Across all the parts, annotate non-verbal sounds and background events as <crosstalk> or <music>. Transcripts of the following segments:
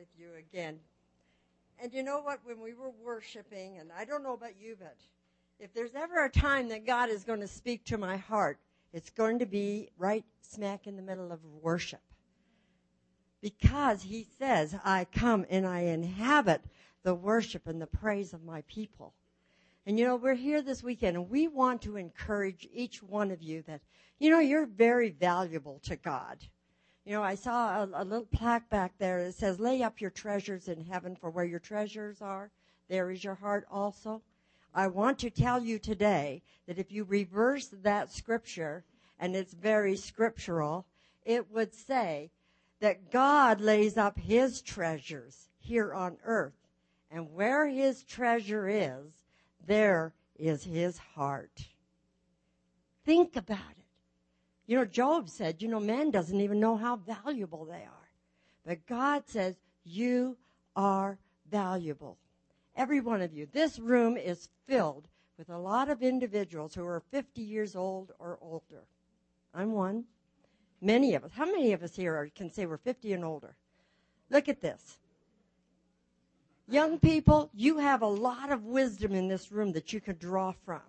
with you again. And you know what? When we were worshiping, and I don't know about you, but if there's ever a time that God is going to speak to my heart, it's going to be right smack in the middle of worship. Because he says, I come and I inhabit the worship and the praise of my people. And you know, we're here this weekend and we want to encourage each one of you that, you know, you're very valuable to God. You know, I saw a, a, little plaque back there that says, lay up your treasures in heaven for where your treasures are. There is your heart also. I want to tell you today that if you reverse that scripture, and it's very scriptural, it would say that God lays up his treasures here on earth. And where his treasure is, there is his heart. Think about it. You know, Job said, you know, man doesn't even know how valuable they are. But God says, you are valuable. Every one of you. This room is filled with a lot of individuals who are 50 years old or older. I'm one. Many of us. How many of us here are, can say we're 50 and older? Look at this. Young people, you have a lot of wisdom in this room that you can draw from.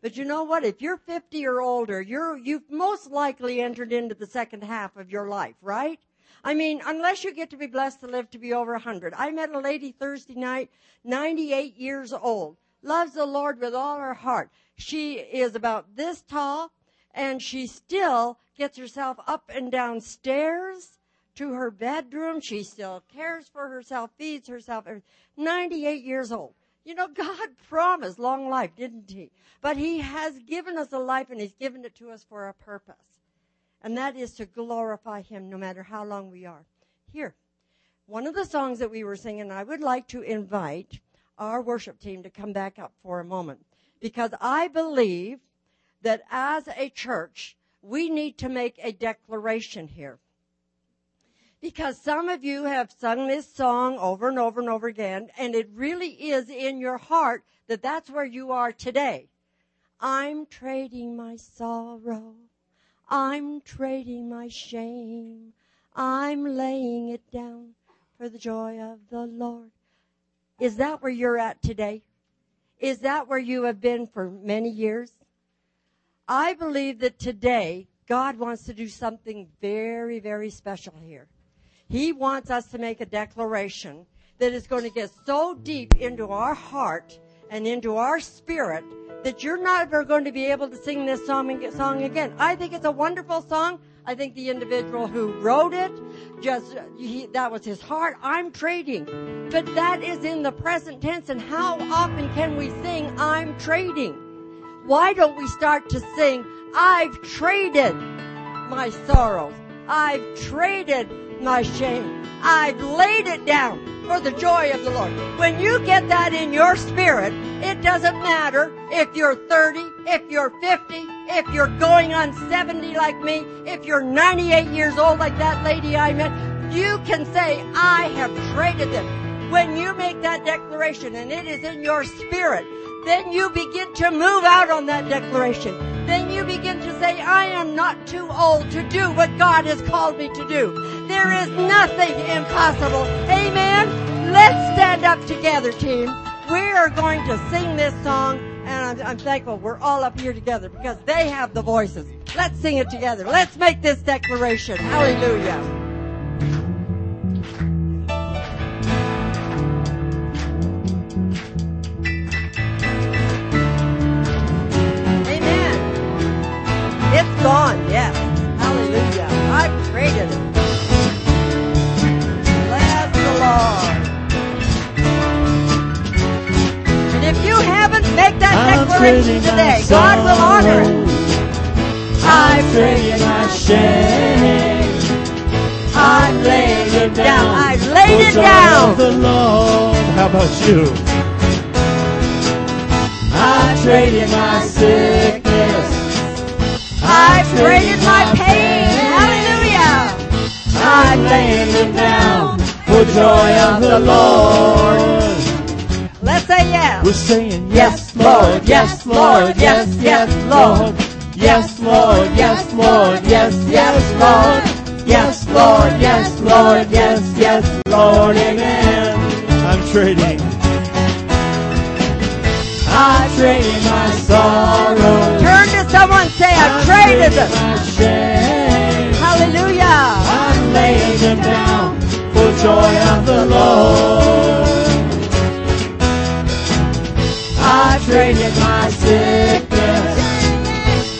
But you know what? If you're 50 or older, you're, you've most likely entered into the second half of your life, right? I mean, unless you get to be blessed to live to be over 100. I met a lady Thursday night, 98 years old, loves the Lord with all her heart. She is about this tall, and she still gets herself up and down stairs to her bedroom. She still cares for herself, feeds herself. 98 years old. You know, God <laughs> promised long life, didn't He? But He has given us a life and He's given it to us for a purpose. And that is to glorify Him no matter how long we are. Here, one of the songs that we were singing, I would like to invite our worship team to come back up for a moment. Because I believe that as a church, we need to make a declaration here because some of you have sung this song over and over and over again, and it really is in your heart that that's where you are today. I'm trading my sorrow. I'm trading my shame. I'm laying it down for the joy of the Lord. Is that where you're at today? Is that where you have been for many years? I believe that today God wants to do something very, very special here. He wants us to make a declaration that is going to get so deep into our heart and into our spirit that you're never going to be able to sing this song, again. I think it's a wonderful song. I think the individual who wrote it, just, he, that was his heart. I'm trading. But that is in the present tense. And how often can we sing, I'm trading? Why don't we start to sing, I've traded my sorrows. I've traded my shame. I've laid it down for the joy of the Lord. When you get that in your spirit, it doesn't matter if you're 30, if you're 50, if you're going on 70 like me, if you're 98 years old like that lady I met, you can say, I have traded them. When you make that declaration and it is in your spirit, then you begin to move out on that declaration. Then you begin to say, I am not too old to do what God has called me to do. There is nothing impossible. Amen. Let's stand up together, team. We are going to sing this song, and I'm, I'm thankful we're all up here together because they have the voices. Let's sing it together. Let's make this declaration. Hallelujah. Gone, yes. Hallelujah. I've traded it. Bless the Lord. And if you haven't, make that declaration today. God will honor it. I'm trading my shame. I'm laying it down. I've laid it down. The Lord. How about you? I'm trading my sickness. I've traded my pain. Hallelujah. I'm laying it down for joy of the Lord. Let's say yes. We're saying yes, Lord, yes, Lord, yes, yes, Lord. Yes, Lord, yes, Lord, yes, yes, Lord. Yes, Lord, yes, Lord, yes, yes, Lord, amen. I'm trading. I'm my sorrow. Turn to someone say, I've traded them. my shame. Hallelujah. I'm laying them down for joy of the Lord. I traded my sickness.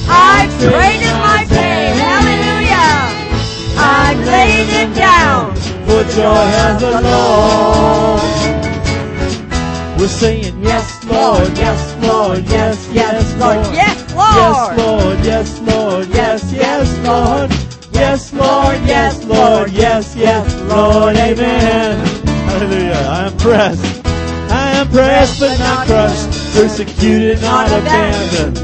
I've traded my pain. Hallelujah. I've laid it down. for joy of the Lord. We're saying yes, Lord, yes, Lord, yes, yes, Lord. Yes, Yes, Lord. Yes, Lord, yes, yes, Lord. Yes, Lord, yes, Lord, yes, yes, Lord, amen. Hallelujah. I am pressed. I am pressed but not crushed. Persecuted, not abandoned.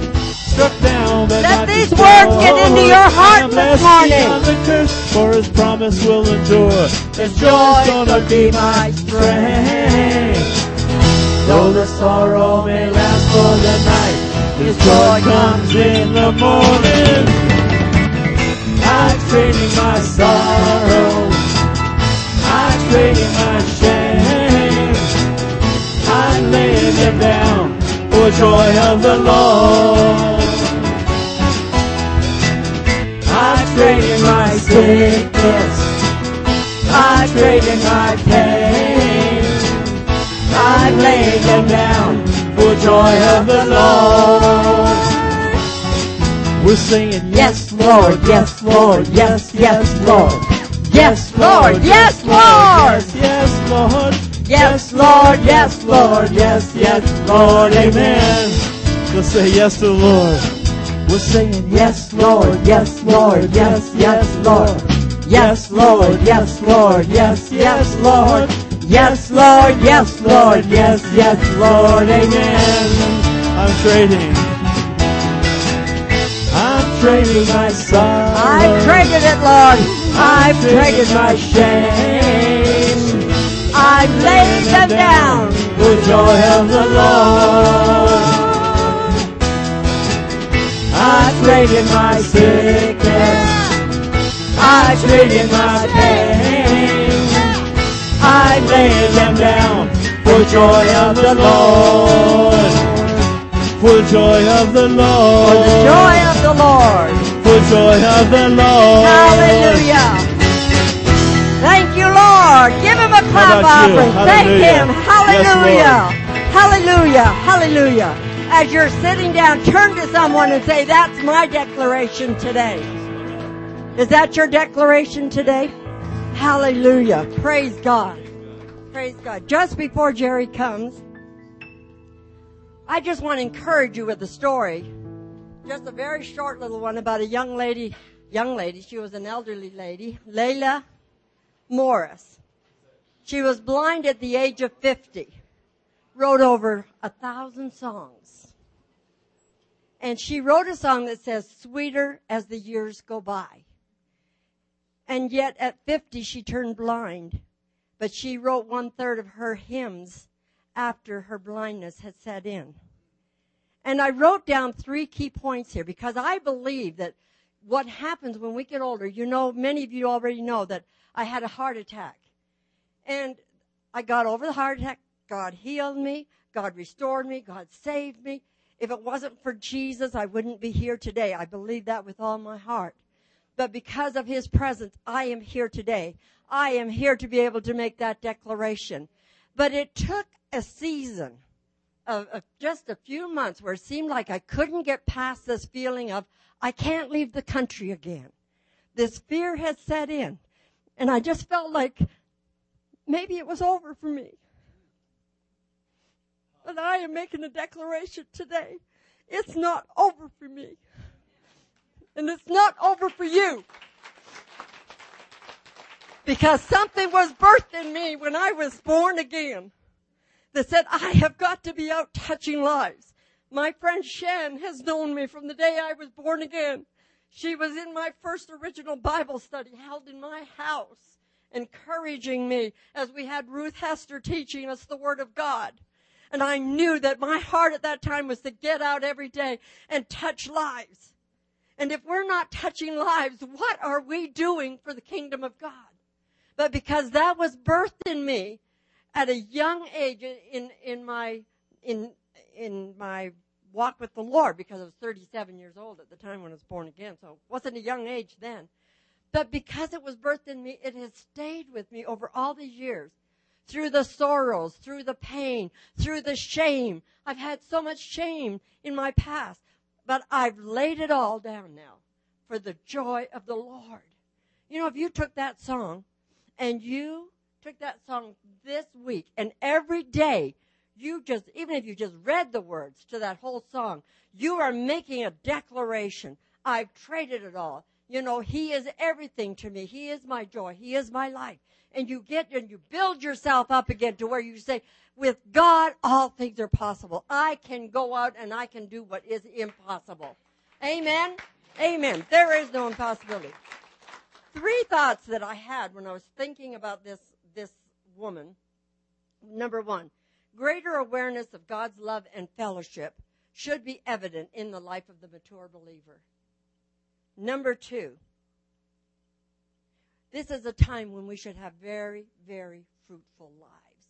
Struck down but Let these words get into your heart this morning. the curse, for his promise will endure. His joy joy's gonna be my strength. Though the sorrow may last for the night, His joy comes in the morning. I'm trading my sorrow. I'm trading my shame. I'm laying them down for joy of the Lord. I'm trading my sickness. I'm trading my pain. I'm laying them down for joy of the Lord. We're saying yes, Lord, yes, Lord, yes, yes, Lord. Yes, Lord, yes, Lord, yes, Lord. Yes, Lord, yes, Lord, yes, yes, Lord, amen. Let's say yes to the Lord. We're saying yes, Lord, yes, Lord, yes, yes, Lord. Yes, Lord, yes, Lord, yes, yes, Lord. Yes, Lord, yes, Lord, yes, yes, Lord, amen. I'm trading. I'm trading my sorrow. I've traded it, Lord. I've traded my shame. I've laid them down. For joy of the Lord. I've traded my sickness. I've traded my pain. I them down for joy of the Lord. For joy of the Lord. For the joy of the Lord. For joy of the Lord. Hallelujah. Thank you, Lord. Give him a clap offering. Thank Hallelujah. him. Yes, Hallelujah. Hallelujah. Hallelujah. As you're sitting down, turn to someone and say, that's my declaration today. Is that your declaration today? Hallelujah. Praise God. Praise God. Just before Jerry comes, I just want to encourage you with a story. Just a very short little one about a young lady, young lady, she was an elderly lady, Lelia Morris. She was blind at the age of 50, wrote over a thousand songs. And she wrote a song that says, sweeter as the years go by. And yet at 50 she turned blind, but she wrote one third of her hymns after her blindness had set in. And I wrote down three key points here because I believe that what happens when we get older, you know, many of you already know that I had a heart attack. And I got over the heart attack. God healed me. God restored me. God saved me. If it wasn't for Jesus, I wouldn't be here today. I believe that with all my heart. But because of his presence, I am here today. I am here to be able to make that declaration. But it took a season of, of just a few months where it seemed like I couldn't get past this feeling of, I can't leave the country again. This fear had set in. And I just felt like maybe it was over for me. But I am making a declaration today. It's not over for me. And it's not over for you. Because something was birthed in me when I was born again that said, I have got to be out touching lives. My friend Shan has known me from the day I was born again. She was in my first original Bible study held in my house, encouraging me as we had Ruth Hester teaching us the Word of God. And I knew that my heart at that time was to get out every day and touch lives. And if we're not touching lives, what are we doing for the kingdom of God? But because that was birthed in me at a young age in, in my, in, in my walk with the Lord, because I was 37 years old at the time when I was born again, so it wasn't a young age then. But because it was birthed in me, it has stayed with me over all these years. Through the sorrows, through the pain, through the shame. I've had so much shame in my past, but I've laid it all down now for the joy of the Lord. You know, if you took that song and you took that song this week and every day you just, even if you just read the words to that whole song, you are making a declaration. I've traded it all. You know, He is everything to me. He is my joy. He is my life. And you get and you build yourself up again to where you say, with God, all things are possible. I can go out and I can do what is impossible. Amen. Amen. There is no impossibility. Three thoughts that I had when I was thinking about this, this woman. Number one, greater awareness of God's love and fellowship should be evident in the life of the mature believer. Number two, this is a time when we should have very, very fruitful lives.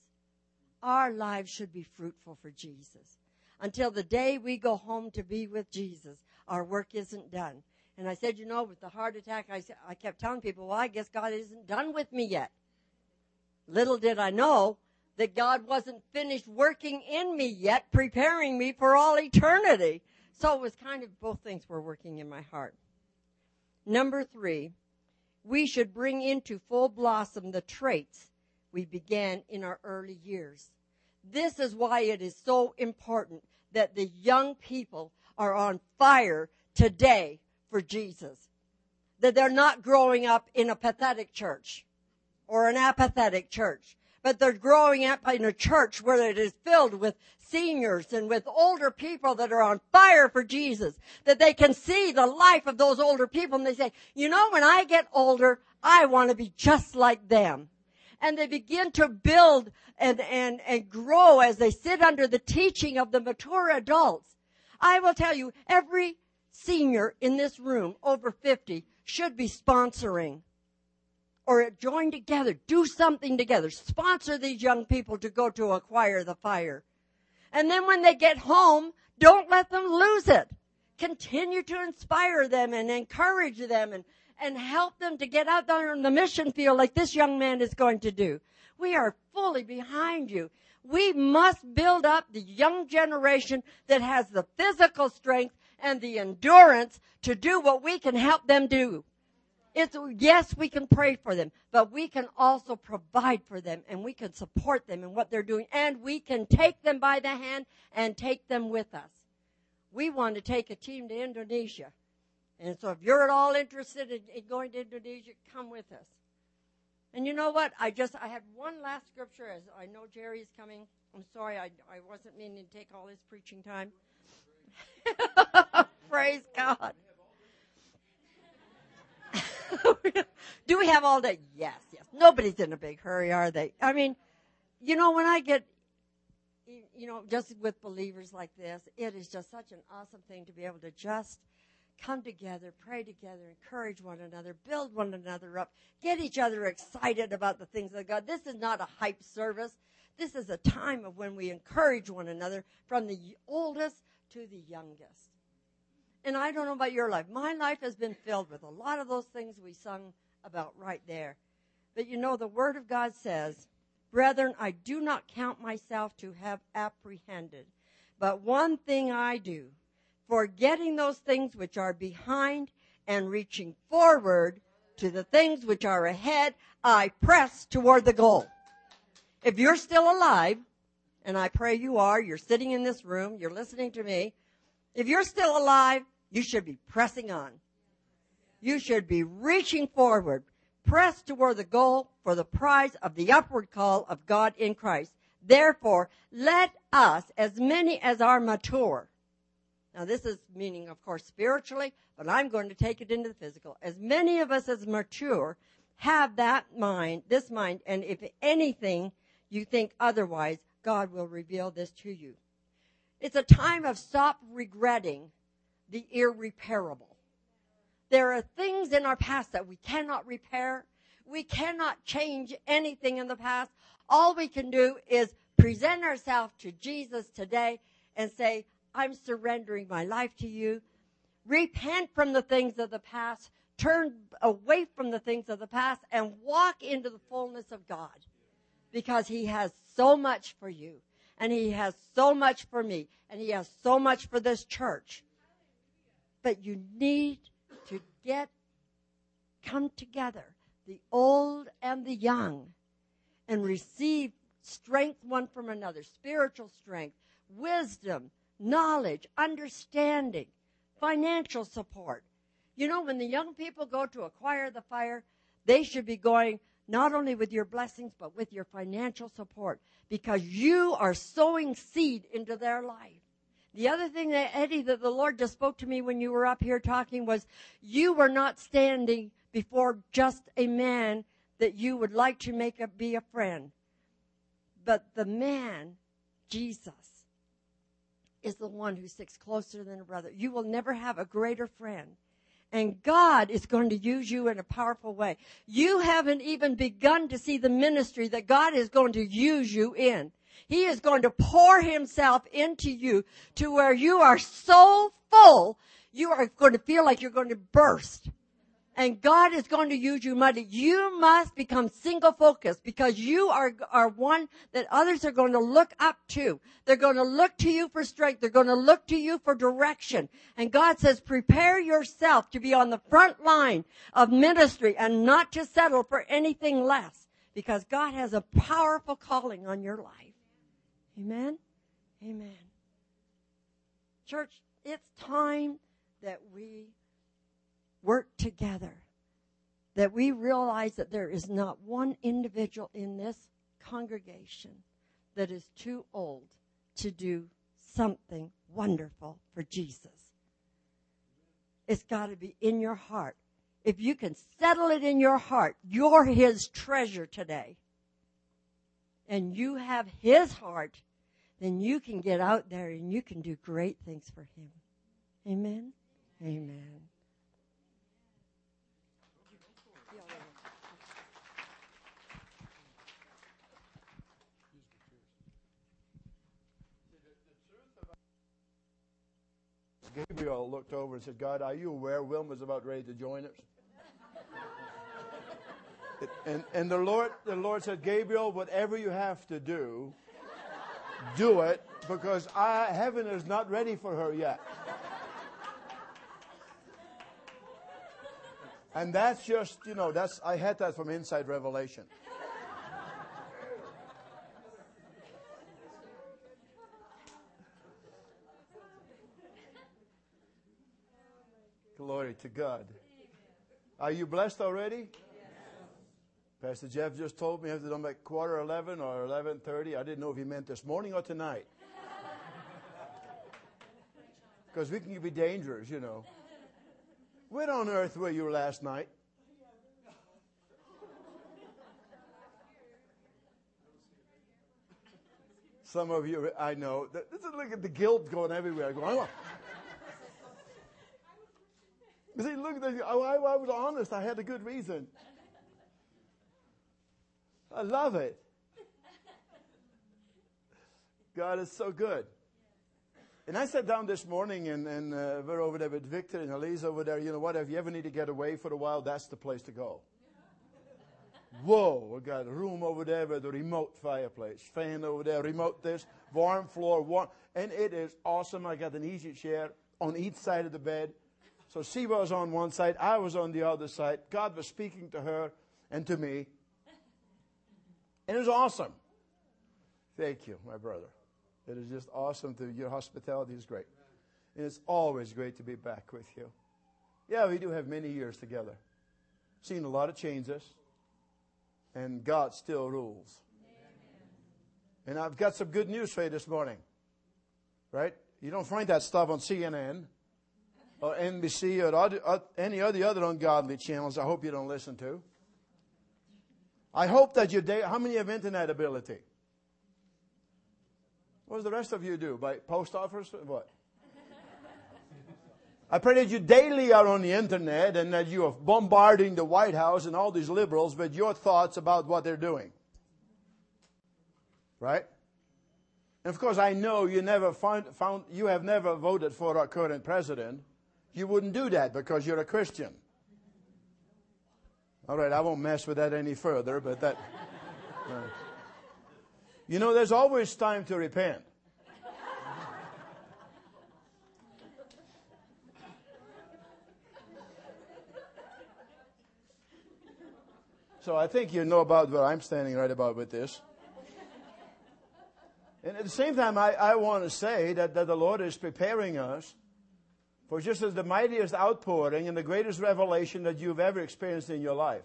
Our lives should be fruitful for Jesus. Until the day we go home to be with Jesus, our work isn't done. And I said, you know, with the heart attack, I, I kept telling people, well, I guess God isn't done with me yet. Little did I know that God wasn't finished working in me yet, preparing me for all eternity. So it was kind of both things were working in my heart. Number three, we should bring into full blossom the traits we began in our early years. This is why it is so important that the young people are on fire today for Jesus. That they're not growing up in a pathetic church or an apathetic church, but they're growing up in a church where it is filled with seniors and with older people that are on fire for Jesus, that they can see the life of those older people and they say, you know, when I get older, I want to be just like them. And they begin to build and, and, and grow as they sit under the teaching of the mature adults. I will tell you, every senior in this room over 50 should be sponsoring or join together, do something together, sponsor these young people to go to acquire the fire. And then when they get home, don't let them lose it. Continue to inspire them and encourage them and, and help them to get out there in the mission field like this young man is going to do. We are fully behind you. We must build up the young generation that has the physical strength and the endurance to do what we can help them do. It's, yes, we can pray for them, but we can also provide for them and we can support them in what they're doing and we can take them by the hand and take them with us. We want to take a team to Indonesia. And so if you're at all interested in, in going to Indonesia, come with us. And you know what? I just, I have one last scripture as I know Jerry is coming. I'm sorry, I, I wasn't meaning to take all his preaching time. <laughs> Praise God. <laughs> Do we have all day? Yes, yes. Nobody's in a big hurry, are they? I mean, you know, when I get, you know, just with believers like this, it is just such an awesome thing to be able to just come together, pray together, encourage one another, build one another up, get each other excited about the things of God. This is not a hype service. This is a time of when we encourage one another from the oldest to the youngest. And I don't know about your life. My life has been filled with a lot of those things we sung about right there. But you know, the Word of God says, Brethren, I do not count myself to have apprehended. But one thing I do, forgetting those things which are behind and reaching forward to the things which are ahead, I press toward the goal. If you're still alive, and I pray you are, you're sitting in this room, you're listening to me, if you're still alive, you should be pressing on. You should be reaching forward, press toward the goal for the prize of the upward call of God in Christ. Therefore, let us, as many as are mature, now this is meaning, of course, spiritually, but I'm going to take it into the physical. As many of us as mature have that mind, this mind, and if anything you think otherwise, God will reveal this to you. It's a time of stop regretting the irreparable. There are things in our past that we cannot repair. We cannot change anything in the past. All we can do is present ourselves to Jesus today and say, I'm surrendering my life to you. Repent from the things of the past. Turn away from the things of the past and walk into the fullness of God because he has so much for you and he has so much for me and he has so much for this church. But you need to get, come together, the old and the young, and receive strength one from another, spiritual strength, wisdom, knowledge, understanding, financial support. You know, when the young people go to acquire the fire, they should be going not only with your blessings, but with your financial support because you are sowing seed into their life. The other thing that Eddie, that the Lord just spoke to me when you were up here talking was you were not standing before just a man that you would like to make a, be a friend. But the man, Jesus, is the one who sticks closer than a brother. You will never have a greater friend. And God is going to use you in a powerful way. You haven't even begun to see the ministry that God is going to use you in. He is going to pour himself into you to where you are so full, you are going to feel like you're going to burst and God is going to use you mighty. You must become single focused because you are, are one that others are going to look up to. They're going to look to you for strength. They're going to look to you for direction. And God says, prepare yourself to be on the front line of ministry and not to settle for anything less because God has a powerful calling on your life. Amen. Amen. Church, it's time that we work together. That we realize that there is not one individual in this congregation that is too old to do something wonderful for Jesus. It's got to be in your heart. If you can settle it in your heart, you're his treasure today. And you have his heart, then you can get out there and you can do great things for him. Amen. Amen. Gabriel looked over and said, God, are you aware Wilma's about ready to join us? And, and the Lord, the Lord said, Gabriel, whatever you have to do, do it because I, heaven is not ready for her yet. And that's just, you know, that's, I had that from Inside Revelation. Glory to God. Are you blessed already? Pastor Jeff just told me I have to do like quarter eleven or eleven thirty. I didn't know if he meant this morning or tonight. <laughs> Because we can be dangerous, you know. Where on earth were you last night? Some of you, I know. This is look at the guilt going everywhere. Going, oh. <laughs> See, look, I, I was honest. I had a good reason. I love it. God is so good. And I sat down this morning and, and uh, we're over there with Victor and Elise over there. You know what? If you ever need to get away for a while, that's the place to go. Whoa, we got a room over there with a remote fireplace, fan over there, remote this, warm floor, warm, and it is awesome. I got an easy chair on each side of the bed. So she was on one side, I was on the other side. God was speaking to her and to me. And it was awesome. Thank you, my brother. It is just awesome to your hospitality is great. And it's always great to be back with you. Yeah, we do have many years together. Seen a lot of changes. And God still rules. And I've got some good news for you this morning. Right? You don't find that stuff on CNN or NBC or uh, any of the other ungodly channels I hope you don't listen to. I hope that you, how many have internet ability? What does the rest of you do? By post office? What? I pray that you daily are on the internet and that you are bombarding the White House and all these liberals with your thoughts about what they're doing. Right? And of course, I know you never found, found you have never voted for our current president. You wouldn't do that because you're a Christian. All right, I won't mess with that any further, but that. Uh, you know, there's always time to repent. So I think you know about where I'm standing right about with this. And at the same time, I, I want to say that, that the Lord is preparing us for just as the mightiest outpouring and the greatest revelation that you've ever experienced in your life.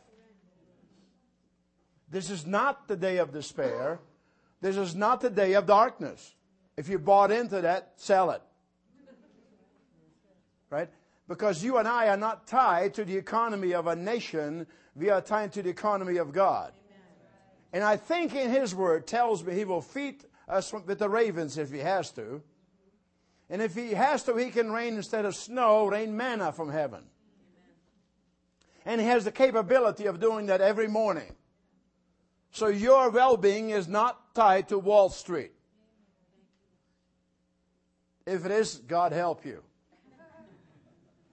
This is not the day of despair. This is not the day of darkness. If you bought into that, sell it. Right? Because you and I are not tied to the economy of a nation, we are tied to the economy of God. And I think in His Word tells me He will feed us with the ravens if He has to. And if He has to, He can rain instead of snow, rain manna from heaven. And He has the capability of doing that every morning. So your well-being is not tied to Wall Street. If it is, God help you.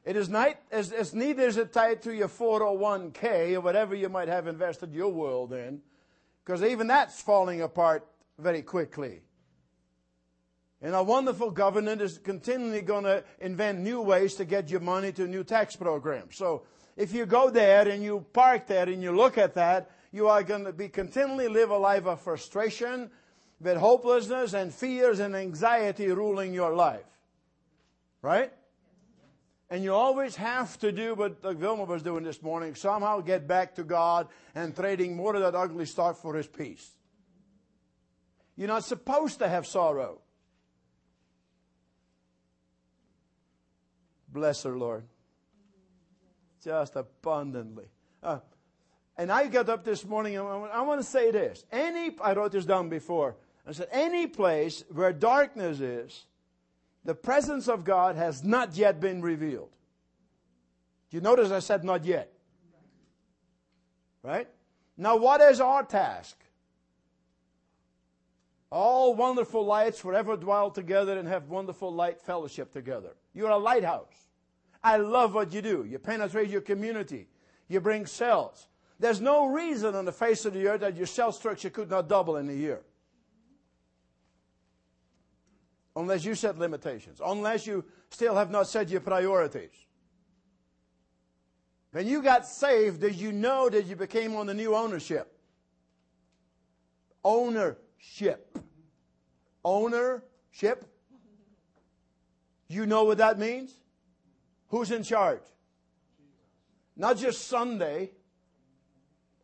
It is not, as, as neither is it tied to your 401k or whatever you might have invested your world in, because even that's falling apart very quickly. And a wonderful government is continually going to invent new ways to get your money to new tax programs. So if you go there and you park there and you look at that, you are going to be continually live a life of frustration with hopelessness and fears and anxiety ruling your life. Right? And you always have to do what Vilma was doing this morning, somehow get back to God and trading more of that ugly stuff for His peace. You're not supposed to have sorrow. Bless her, Lord. Just abundantly. Uh, and I got up this morning and I want to say this. Any, I wrote this down before. I said, any place where darkness is, the presence of God has not yet been revealed. Do you notice I said not yet? Right? Now, what is our task? All wonderful lights forever dwell together and have wonderful light fellowship together. You're a lighthouse. I love what you do. You penetrate your community. You bring cells. There's no reason on the face of the earth that your cell structure could not double in a year. Unless you set limitations. Unless you still have not set your priorities. When you got saved, did you know that you became on the new ownership? Ownership. Ownership. You know what that means? Who's in charge? Not just Sunday.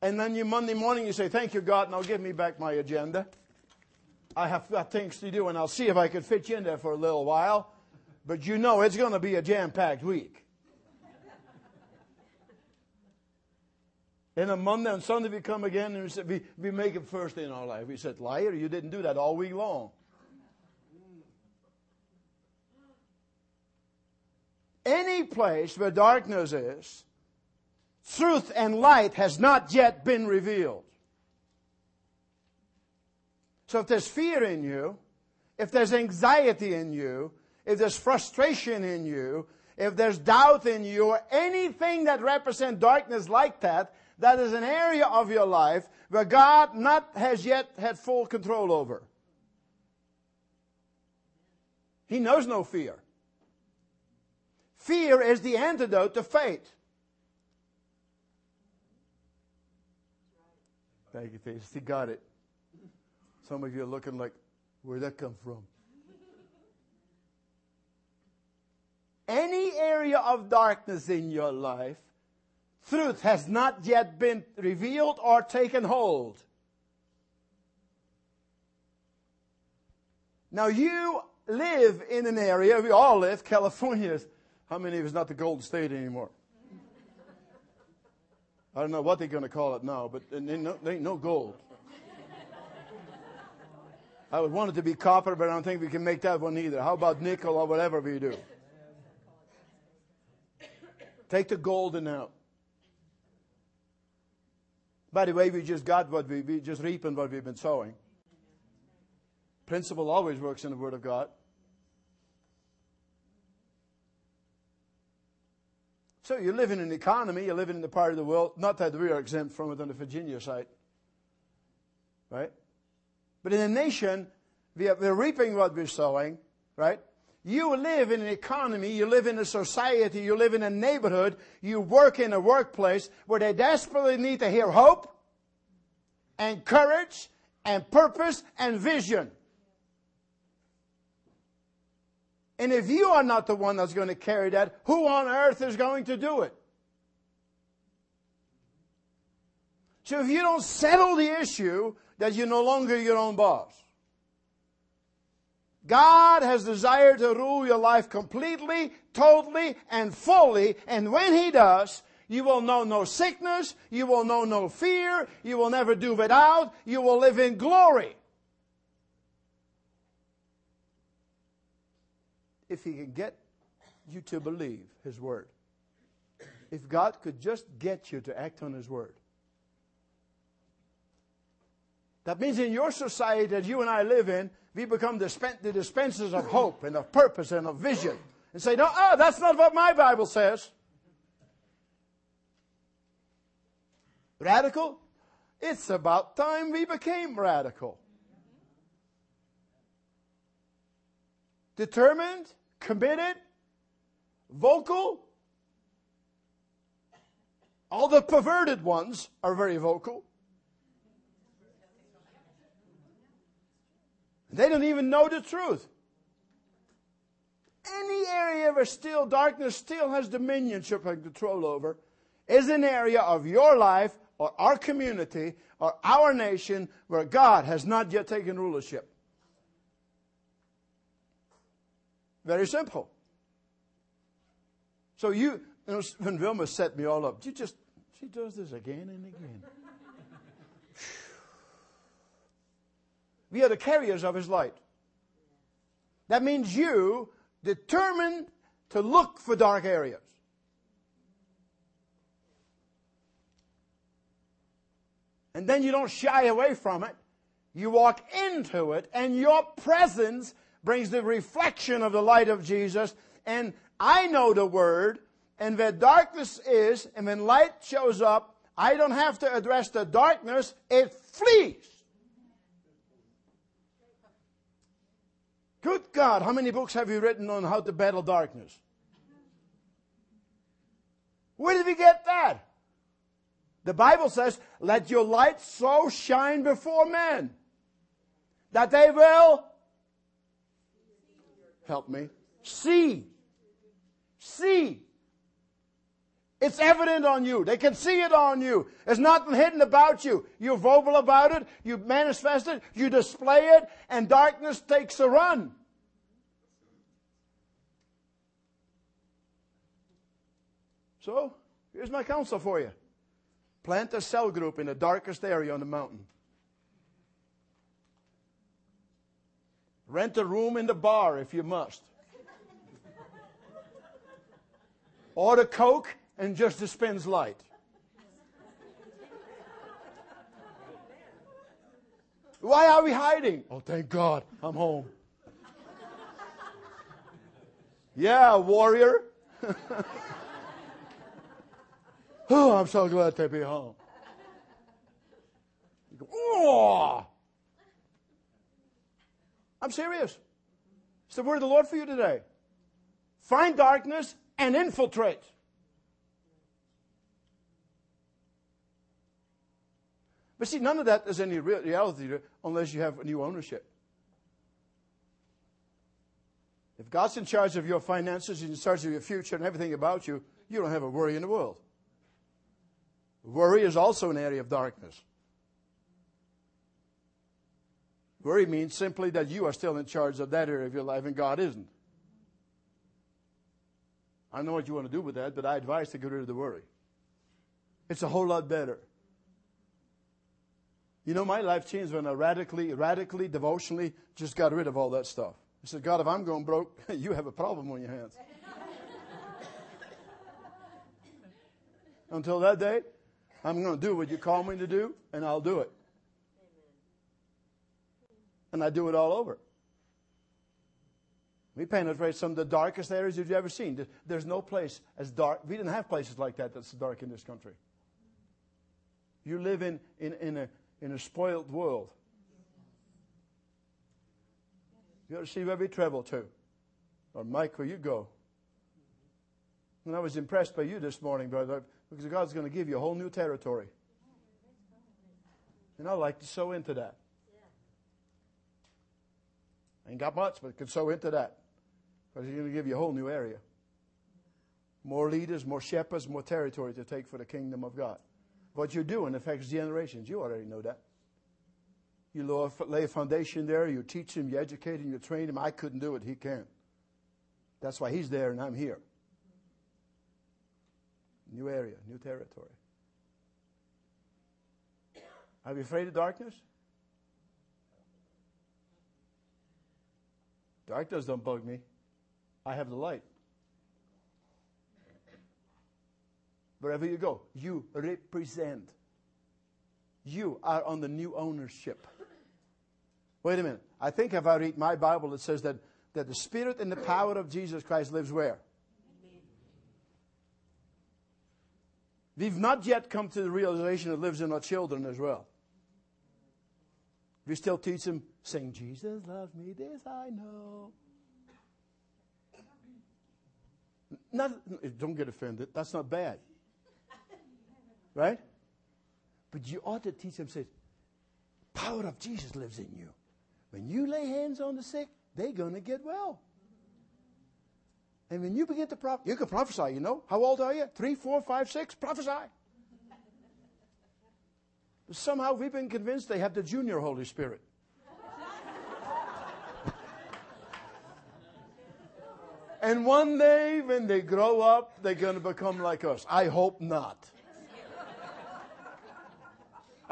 And then you Monday morning you say, Thank you, God, now give me back my agenda. I have got things to do, and I'll see if I can fit you in there for a little while. But you know it's going to be a jam packed week. And on Monday and Sunday we come again and we, said, we, we make it first in our life. We said, liar, you didn't do that all week long. Any place where darkness is, truth and light has not yet been revealed. So if there's fear in you, if there's anxiety in you, if there's frustration in you, if there's doubt in you, or anything that represents darkness like that, that is an area of your life where God not has yet had full control over. He knows no fear. Fear is the antidote to faith. Thank you, Faith. He got it. Some of you are looking like, where'd that come from? Any area of darkness in your life, truth has not yet been revealed or taken hold. Now you live in an area, we all live, <laughs> California is, how many of us not the Golden State anymore? I don't know what they're going to call it now, but there ain't no, there ain't no gold. I would want it to be copper, but I don't think we can make that one either. How about nickel or whatever we do? Take the golden out. By the way, we just got what we, we just reaping what we've been sowing. Principle always works in the Word of God. So you live in an economy, you live in the part of the world, not that we are exempt from it on the Virginia side. Right? But in a nation, we are, we're reaping what we're sowing, right? You live in an economy, you live in a society, you live in a neighborhood, you work in a workplace where they desperately need to hear hope and courage and purpose and vision. And if you are not the one that's going to carry that, who on earth is going to do it? So if you don't settle the issue, that you're no longer your own boss. God has desired to rule your life completely, totally, and fully. And when He does, you will know no sickness. You will know no fear. You will never do without. You will live in glory. If He can get you to believe His Word. If God could just get you to act on His Word. That means in your society that you and I live in, we become the dispensers of hope and of purpose and of vision. And say, no, oh, that's not what my Bible says. Radical? It's about time we became radical. Determined, committed, vocal. All the perverted ones are very vocal. They don't even know the truth. Any area where still darkness still has dominionship and control over is an area of your life or our community or our nation where God has not yet taken rulership. Very simple. So you, you know, when Vilma set me all up, you just, she does this again and again. We are the carriers of His light. That means you determined to look for dark areas. And then you don't shy away from it. You walk into it, and your presence brings the reflection of the light of Jesus. And I know the word, and where darkness is, and when light shows up, I don't have to address the darkness, it flees. Good God, how many books have you written on how to battle darkness? Where did we get that? The Bible says, let your light so shine before men that they will help me see. See. It's evident on you. They can see it on you. There's nothing hidden about you. You're vocal about it. You manifest it. You display it. And darkness takes a run. So, here's my counsel for you. Plant a cell group in the darkest area on the mountain. Rent a room in the bar if you must. Order Coke and just dispense light. Why are we hiding? Oh, thank God, I'm home. yeah, warrior. <laughs> oh, I'm so glad to be home. Oh. I'm serious. It's the word of the Lord for you today. Find darkness and infiltrate. But see, none of that is any reality unless you have a new ownership. If God's in charge of your finances, in charge of your future and everything about you, you don't have a worry in the world. Worry is also an area of darkness. Worry means simply that you are still in charge of that area of your life and God isn't. I know what you want to do with that, but I advise to get rid of the worry. It's a whole lot better. You know, my life changed when I radically, radically, devotionally just got rid of all that stuff. I said, God, if I'm going broke, <laughs> you have a problem on your hands. Until that day, I'm going to do what you call me to do, and I'll do it. And I do it all over. We penetrate some of the darkest areas you've ever seen. There's no place as dark. We didn't have places like that that's dark in this country. You live in, in, in, a, in a spoiled world. You ought to see where we travel to. Or Mike, where you go. And I was impressed by you this morning, brother, because God's going to give you a whole new territory. And I like to sow into that. Ain't got much, but could sow into that. Because He's going to give you a whole new area. More leaders, more shepherds, more territory to take for the kingdom of God. What you're doing affects generations. You already know that. You lay a foundation there, you teach him, you educate him, you train him. I couldn't do it, he can. That's why he's there and I'm here. New area, new territory. Are you afraid of darkness? Darkness don't bug me. I have the light. Wherever you go, you represent. You are on the new ownership. Wait a minute. I think if I read my Bible, it says that, that the Spirit and the power of Jesus Christ lives where? We've not yet come to the realization it lives in our children as well. We still teach them, sing, Jesus loves me, this I know. Not, don't get offended. That's not bad. Right? But you ought to teach them, say, power of Jesus lives in you. When you lay hands on the sick, they're going to get well. And when you begin to prophesy, you can prophesy, you know. How old are you? Three, four, five, six? Prophesy. But somehow we've been convinced they have the junior Holy Spirit. and one day when they grow up, they're going to become like us. I hope not.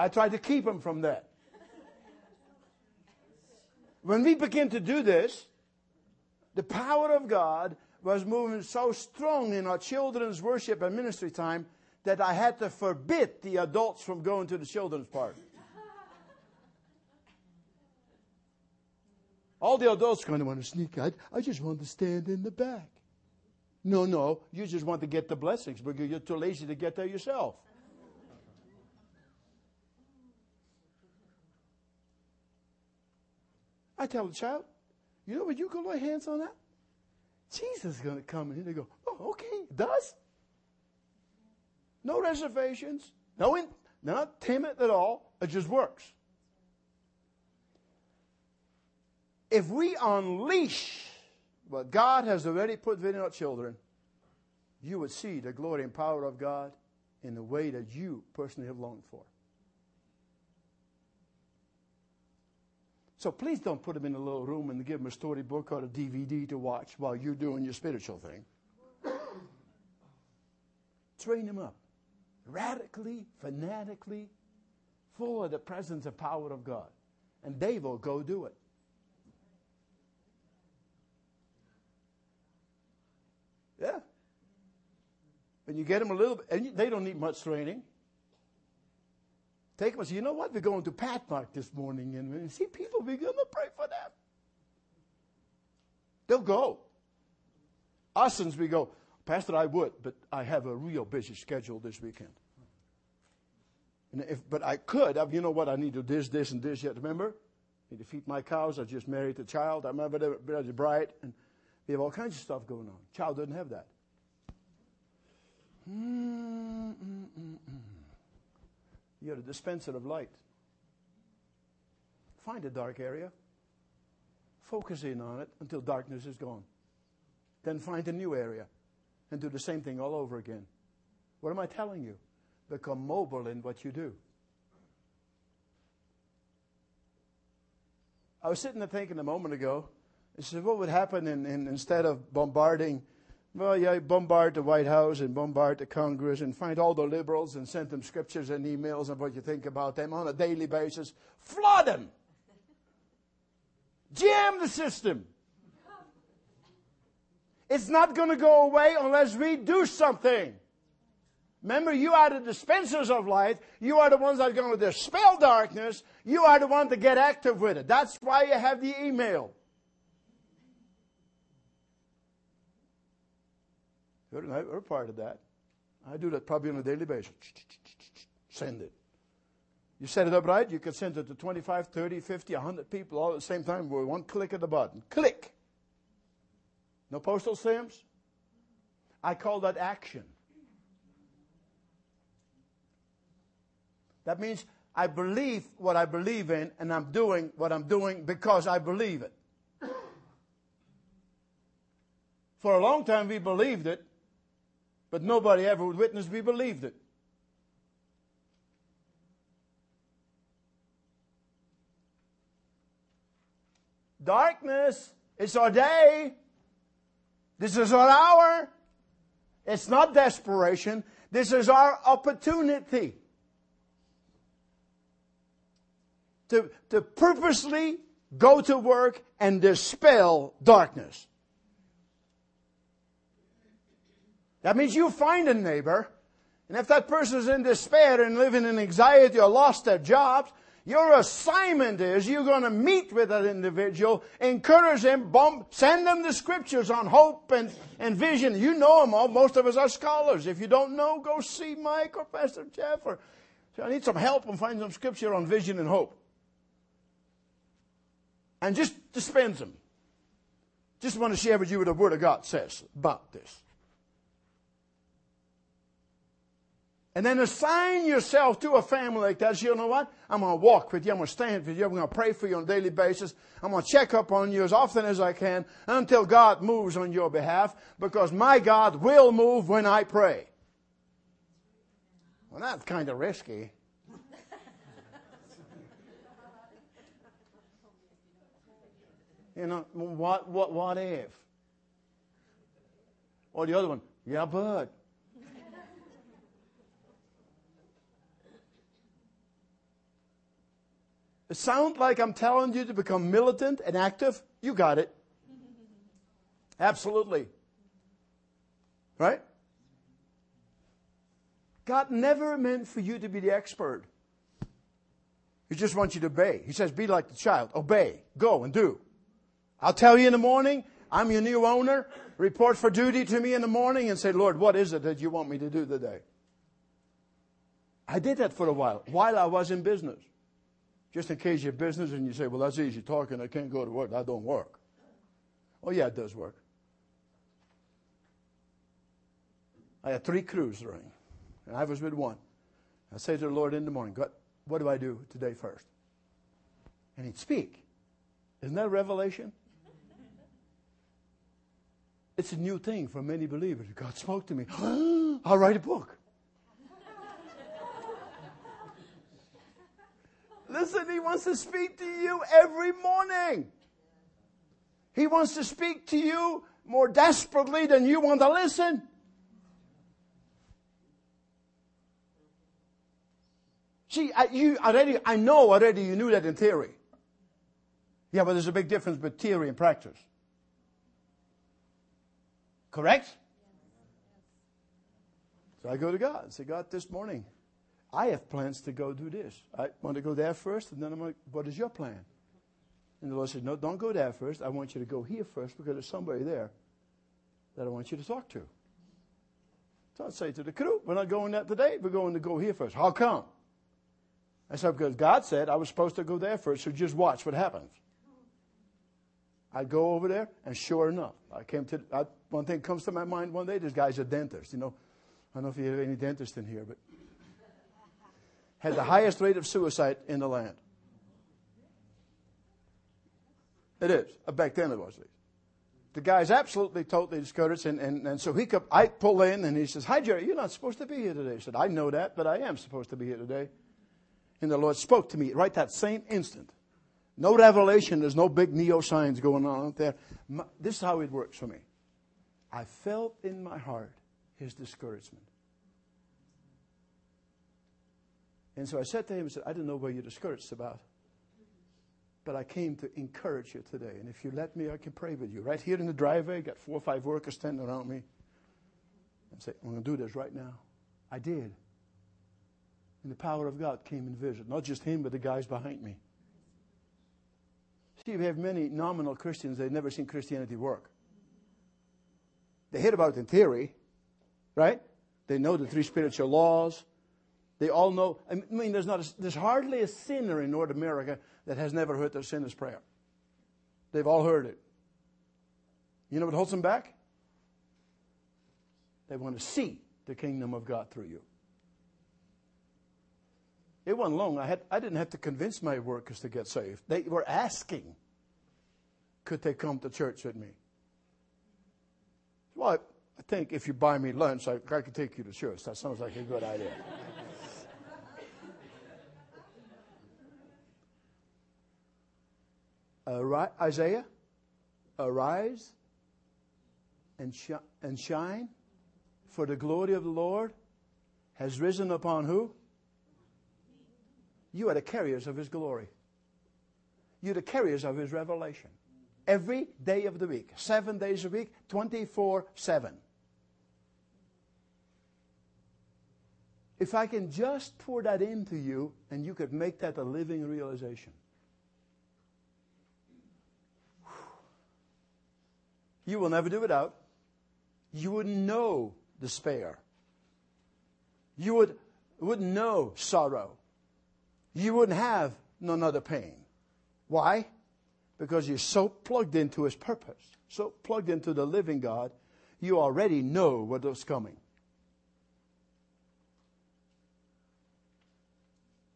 I tried to keep him from that. When we begin to do this, the power of God was moving so strong in our children's worship and ministry time that I had to forbid the adults from going to the children's part. All the adults kind of want to sneak out. I just want to stand in the back. No, no, you just want to get the blessings because you're too lazy to get there yourself. I tell the child, you know when you go lay hands on that? Jesus is going to come in. They go, oh, okay, it does. No reservations. No, in, not timid at all. It just works. If we unleash what God has already put within our children, you would see the glory and power of God in the way that you personally have longed for. So please don't put them in a little room and give them a storybook or a DVD to watch while you're doing your spiritual thing. Train them up radically, fanatically, full of the presence and power of God. And they will go do it. Yeah. And you get them a little bit, and they don't need much training. Take them and say, you know what? We're going to Pathmark this morning and see people, we're going to pray for them. They'll go. Us, since we go, Pastor, I would, but I have a real busy schedule this weekend. And if, but I could. You know what? I need to do this, this, and this yet. Remember? I need to feed my cows. I just married a child. I remember the bride. And we have all kinds of stuff going on. Child doesn't have that. Mm-mm-mm-mm. You're a dispenser of light. Find a dark area. Focus in on it until darkness is gone. Then find a new area and do the same thing all over again. What am I telling you? Become mobile in what you do. I was sitting there thinking a moment ago, I said, what would happen in, in, instead of bombarding well, yeah, bombard the White House and bombard the Congress and find all the liberals and send them scriptures and emails and what you think about them on a daily basis. Flood them. Jam the system. It's not going to go away unless we do something. Remember, you are the dispensers of light. You are the ones that are going to dispel darkness. You are the one to get active with it. That's why you have the email. We're part of that. I do that probably on a daily basis. Send it. You set it up right, you can send it to 25, 30, 50, 100 people all at the same time with one click of the button. Click. No postal stamps. I call that action. That means I believe what I believe in and I'm doing what I'm doing because I believe it. For a long time we believed it, but nobody ever would witness we believed it. Darkness, it's our day. This is our hour. It's not desperation. This is our opportunity. To, to purposely go to work and dispel darkness. That means you find a neighbor, and if that person is in despair and living in anxiety or lost their jobs, your assignment is you're going to meet with that individual, encourage them, bump, send them the scriptures on hope and, and vision. You know them all. Most of us are scholars. If you don't know, go see Mike or Pastor Jeff or I need some help and find some scripture on vision and hope. And just dispense them. Just want to share with you what the Word of God says about this. And then assign yourself to a family like that. So you know what? I'm going to walk with you. I'm going to stand with you. I'm going to pray for you on a daily basis. I'm going to check up on you as often as I can until God moves on your behalf because my God will move when I pray. Well, that's kind of risky. you know, what, what, what if? Or the other one, yeah, but. It sounds like I'm telling you to become militant and active. You got it. <laughs> Absolutely. Right? God never meant for you to be the expert. He just wants you to obey. He says, be like the child. Obey. Go and do. I'll tell you in the morning. I'm your new owner. Report for duty to me in the morning and say, Lord, what is it that you want me to do today? I did that for a while, while I was in business. Just in case you're business and you say, well, that's easy talking. I can't go to work. That don't work. Oh, yeah, it does work. I had three crews running, and I was with one. I say to the Lord in the morning, God, what do I do today first? And he'd speak. Isn't that revelation? It's a new thing for many believers. God spoke to me. <gasps> I'll write a book. Listen, He wants to speak to you every morning. He wants to speak to you more desperately than you want to listen. See, I, you already, I know already you knew that in theory. Yeah, but there's a big difference between theory and practice. Correct? So I go to God and say, God, this morning, I have plans to go do this. I want to go there first, and then I'm like, what is your plan? And the Lord said, no, don't go there first. I want you to go here first because there's somebody there that I want you to talk to. So I say to the crew, we're not going there today. We're going to go here first. How come? I said, because God said I was supposed to go there first, so just watch what happens. I go over there, and sure enough, I came to, I, one thing comes to my mind one day, this guy's a dentist, you know. I don't know if you have any dentists in here, but had the highest rate of suicide in the land. It is. Uh, back then it was. The guy's absolutely totally discouraged, and, and, and so he could, I pull in, and he says, Hi, Jerry, you're not supposed to be here today. I said, I know that, but I am supposed to be here today. And the Lord spoke to me right that same instant. No revelation, there's no big neo signs going on out there. My, this is how it works for me. I felt in my heart his discouragement. And so I said to him, I said, I don't know what you're discouraged about. But I came to encourage you today. And if you let me, I can pray with you. Right here in the driveway, got four or five workers standing around me. And say, I'm going to do this right now. I did. And the power of God came and visited. Not just him, but the guys behind me. See, we have many nominal Christians that have never seen Christianity work. They hear about it in theory, right? They know the three spiritual laws. They all know. I mean, there's not. A, there's hardly a sinner in North America that has never heard their sinner's prayer. They've all heard it. You know what holds them back? They want to see the kingdom of God through you. It wasn't long. I, had, I didn't have to convince my workers to get saved. They were asking, could they come to church with me? Well, I think if you buy me lunch, I, I could take you to church. That sounds like a good idea. Uh, Isaiah, arise and, sh- and shine, for the glory of the Lord has risen upon who? You are the carriers of His glory. You're the carriers of His revelation. Every day of the week, seven days a week, 24 7. If I can just pour that into you and you could make that a living realization. You will never do without. You wouldn't know despair. You would, wouldn't know sorrow. You wouldn't have none other pain. Why? Because you're so plugged into His purpose, so plugged into the living God, you already know what is coming.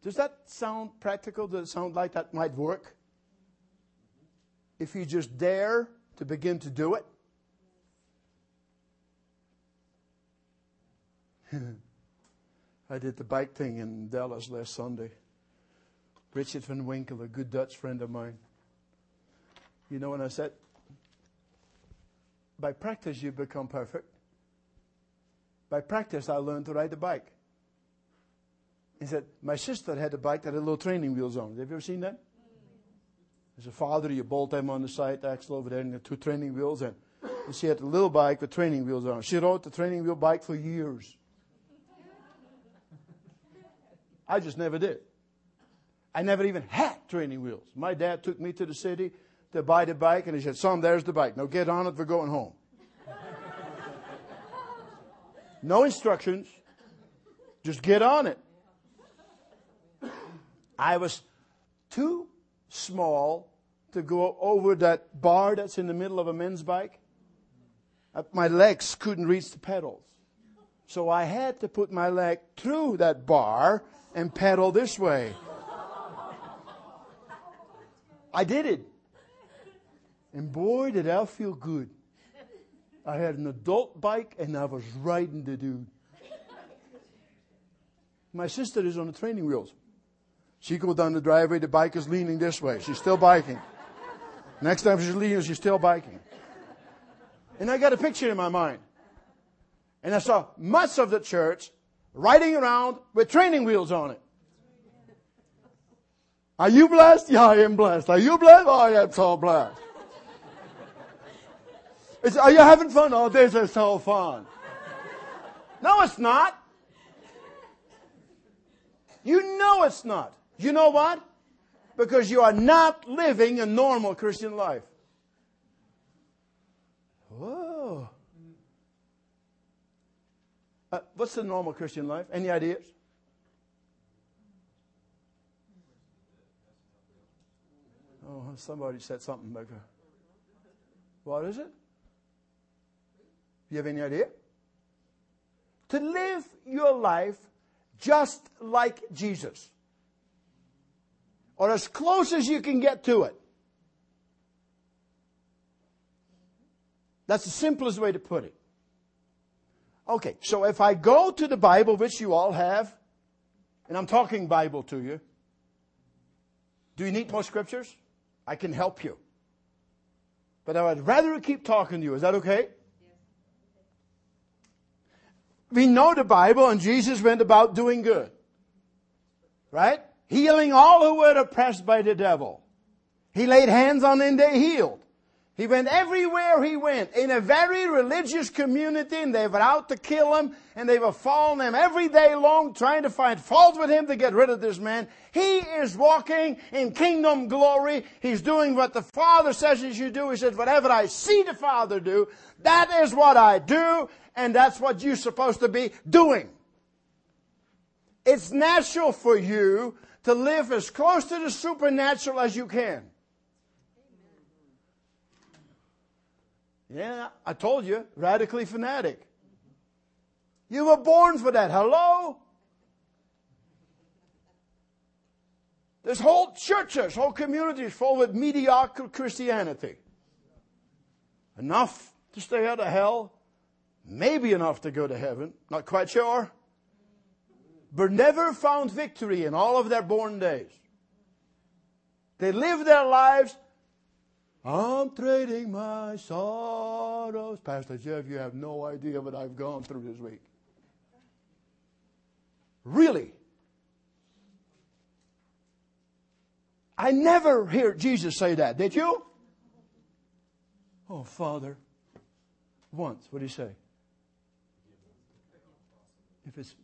Does that sound practical? Does it sound like that might work? If you just dare to begin to do it? <laughs> I did the bike thing in Dallas last Sunday. Richard van Winkel, a good Dutch friend of mine. You know, when I said, by practice you become perfect. By practice I learned to ride the bike. He said, my sister had a bike that had little training wheels on. Have you ever seen that? As a father, you bolt them on the side axle over there and the two training wheels. And, she had a little bike with training wheels on. She rode the training wheel bike for years. I just never did. I never even had training wheels. My dad took me to the city to buy the bike, and he said, Son, there's the bike. Now get on it, we're going home. no instructions, just get on it. I was too small to go over that bar that's in the middle of a men's bike. Uh, my legs couldn't reach the pedals. So I had to put my leg through that bar and pedal this way. I did it. And boy, did I feel good. I had an adult bike and I was riding the dude. My sister is on the training wheels. She goes down the driveway, the bike is leaning this way. She's still biking. Next time she's leaning, she's still biking. And I got a picture in my mind. And I saw much of the church riding around with training wheels on it. Are you blessed? Yeah, I am blessed. Are you blessed? Oh, I am so blessed. It's, are you having fun? Oh, this is so fun. No, it's not. You know it's not. You know what? Because you are not living a normal Christian life. Whoa. Uh, what's the normal Christian life? Any ideas? Oh, somebody said something that. What is it? You have any idea? To live your life just like Jesus. Or as close as you can get to it. That's the simplest way to put it. Okay, so if I go to the Bible, which you all have, and I'm talking Bible to you, do you need more scriptures? I can help you. But I would rather keep talking to you. Is that okay? We know the Bible and Jesus went about doing good. Right? Healing all who were oppressed by the devil. He laid hands on them, they healed. He went everywhere he went in a very religious community and they were out to kill him and they were following him every day long trying to find fault with him to get rid of this man. He is walking in kingdom glory. He's doing what the Father says he should do. He said, whatever I see the Father do, that is what I do and that's what you're supposed to be doing. It's natural for you to live as close to the supernatural as you can. Yeah, I told you, radically fanatic. You were born for that. Hello? There's whole churches, whole communities full with mediocre Christianity. Enough to stay out of hell, maybe enough to go to heaven, not quite sure. But never found victory in all of their born days. They lived their lives I'm trading my sorrows. Pastor Jeff, you have no idea what I've gone through this week. Really? I never hear Jesus say that. Did you? Oh, Father. Once. What did he say? If it's,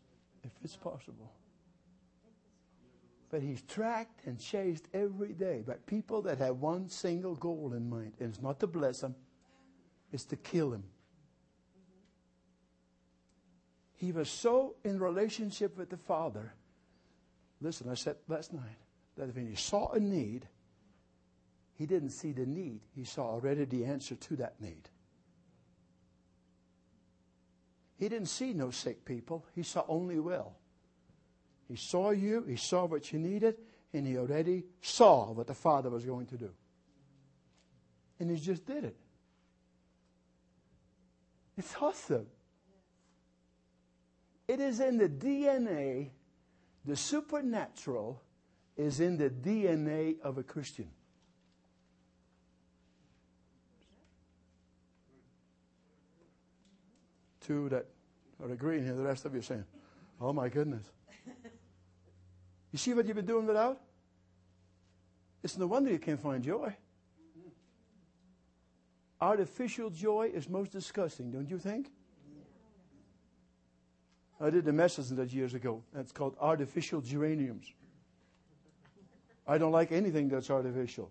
if it's possible. But he's tracked and chased every day by people that have one single goal in mind. And it's not to bless him, it's to kill him. He was so in relationship with the Father. Listen, I said last night that when he saw a need, he didn't see the need, he saw already the answer to that need. He didn't see no sick people, he saw only well. He saw you, he saw what you needed, and he already saw what the Father was going to do. And he just did it. It's awesome. It is in the DNA, the supernatural is in the DNA of a Christian. Two that are agreeing here, the rest of you are saying, Oh my goodness. You see what you've been doing without? It's no wonder you can't find joy. Artificial joy is most disgusting, don't you think? I did a message on that years ago. It's called artificial geraniums. I don't like anything that's artificial.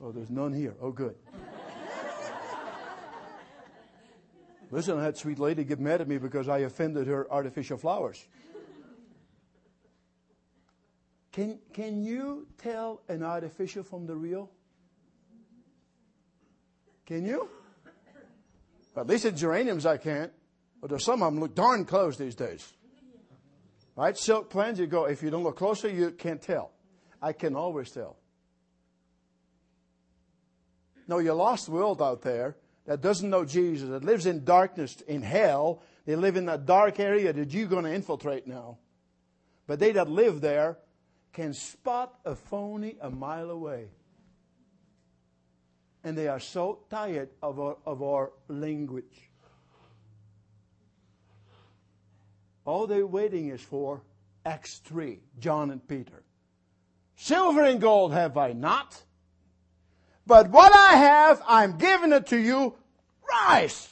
Oh, there's none here. Oh, good. Listen, I had sweet lady get mad at me because I offended her artificial flowers. Can, can you tell an artificial from the real? Can you? At least in geraniums I can't. But there's some of them look darn close these days. Right? Silk plants, you go, if you don't look closer, you can't tell. I can always tell. No, you lost world out there that doesn't know Jesus, that lives in darkness, in hell. They live in that dark area that you're going to infiltrate now. But they that live there can spot a phony a mile away. And they are so tired of our, of our language. All they're waiting is for Acts 3, John and Peter. Silver and gold have I not, but what I have, I'm giving it to you. Rise!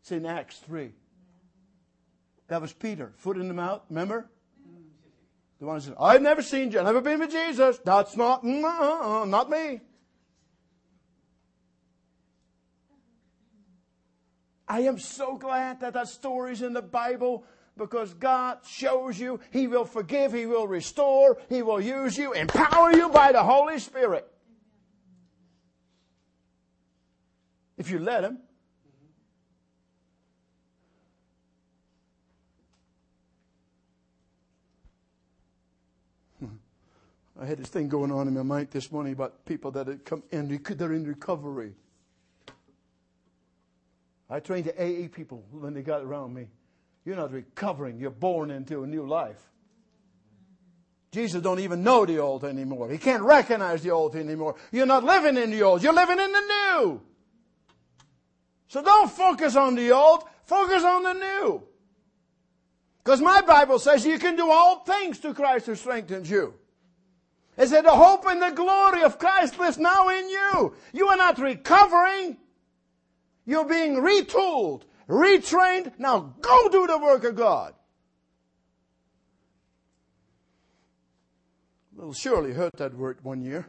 It's in Acts 3. That was Peter, foot in the mouth, remember? The one who says, I've never seen, you, I've never been with Jesus. That's not, not me. I am so glad that that story's in the Bible because God shows you He will forgive, He will restore, He will use you, empower you by the Holy Spirit. If you let Him. I had this thing going on in my mind this morning about people that had come in, they're in recovery. I trained the AA people when they got around me. You're not recovering, you're born into a new life. Jesus don't even know the old anymore. He can't recognize the old anymore. You're not living in the old, you're living in the new. So don't focus on the old, focus on the new. Because my Bible says you can do all things to Christ who strengthens you. It said, the hope and the glory of Christ lives now in you. You are not recovering. You're being retooled, retrained. Now go do the work of God. Little Shirley heard that word one year.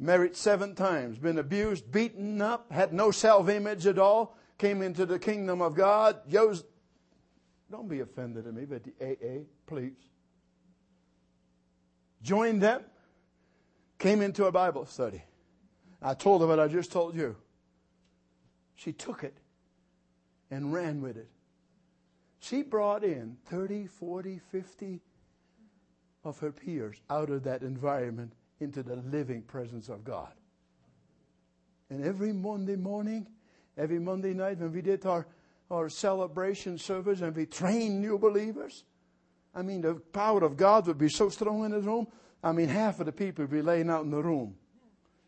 Married seven times, been abused, beaten up, had no self image at all, came into the kingdom of God. Yo's, don't be offended at me, but the AA, please. Joined them, came into a Bible study. I told her what I just told you. She took it and ran with it. She brought in 30, 40, 50 of her peers out of that environment into the living presence of God. And every Monday morning, every Monday night when we did our, our celebration service and we trained new believers, I mean, the power of God would be so strong in the room. I mean, half of the people would be laying out in the room.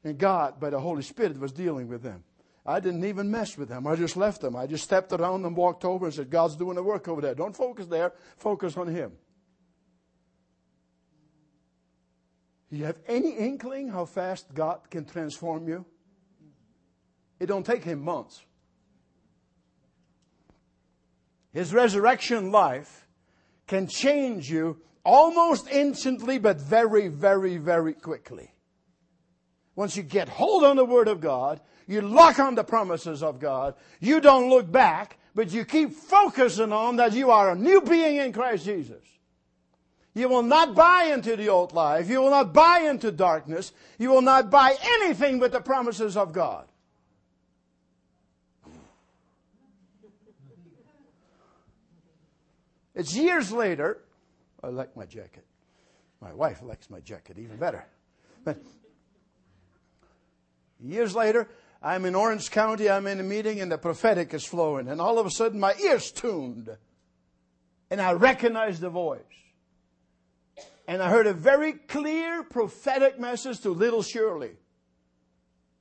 And God, by the Holy Spirit, was dealing with them. I didn't even mess with them. I just left them. I just stepped around and walked over and said, God's doing the work over there. Don't focus there. Focus on Him. You have any inkling how fast God can transform you? It don't take Him months. His resurrection life can change you almost instantly, but very, very, very quickly. Once you get hold on the Word of God, you lock on the promises of God, you don't look back, but you keep focusing on that you are a new being in Christ Jesus. You will not buy into the old life. You will not buy into darkness. You will not buy anything but the promises of God. It's years later. I like my jacket. My wife likes my jacket even better. But years later, I'm in Orange County, I'm in a meeting, and the prophetic is flowing. And all of a sudden, my ears tuned. And I recognized the voice. And I heard a very clear prophetic message to little Shirley.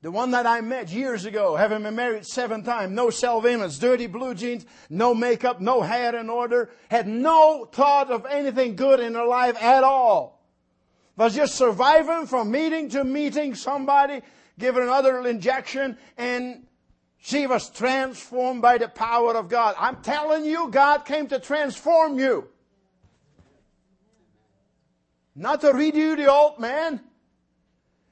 The one that I met years ago, having been married seven times, no self-image, dirty blue jeans, no makeup, no hair in order, had no thought of anything good in her life at all. Was just surviving from meeting to meeting, somebody given another injection, and she was transformed by the power of God. I'm telling you, God came to transform you. Not to redo the old man.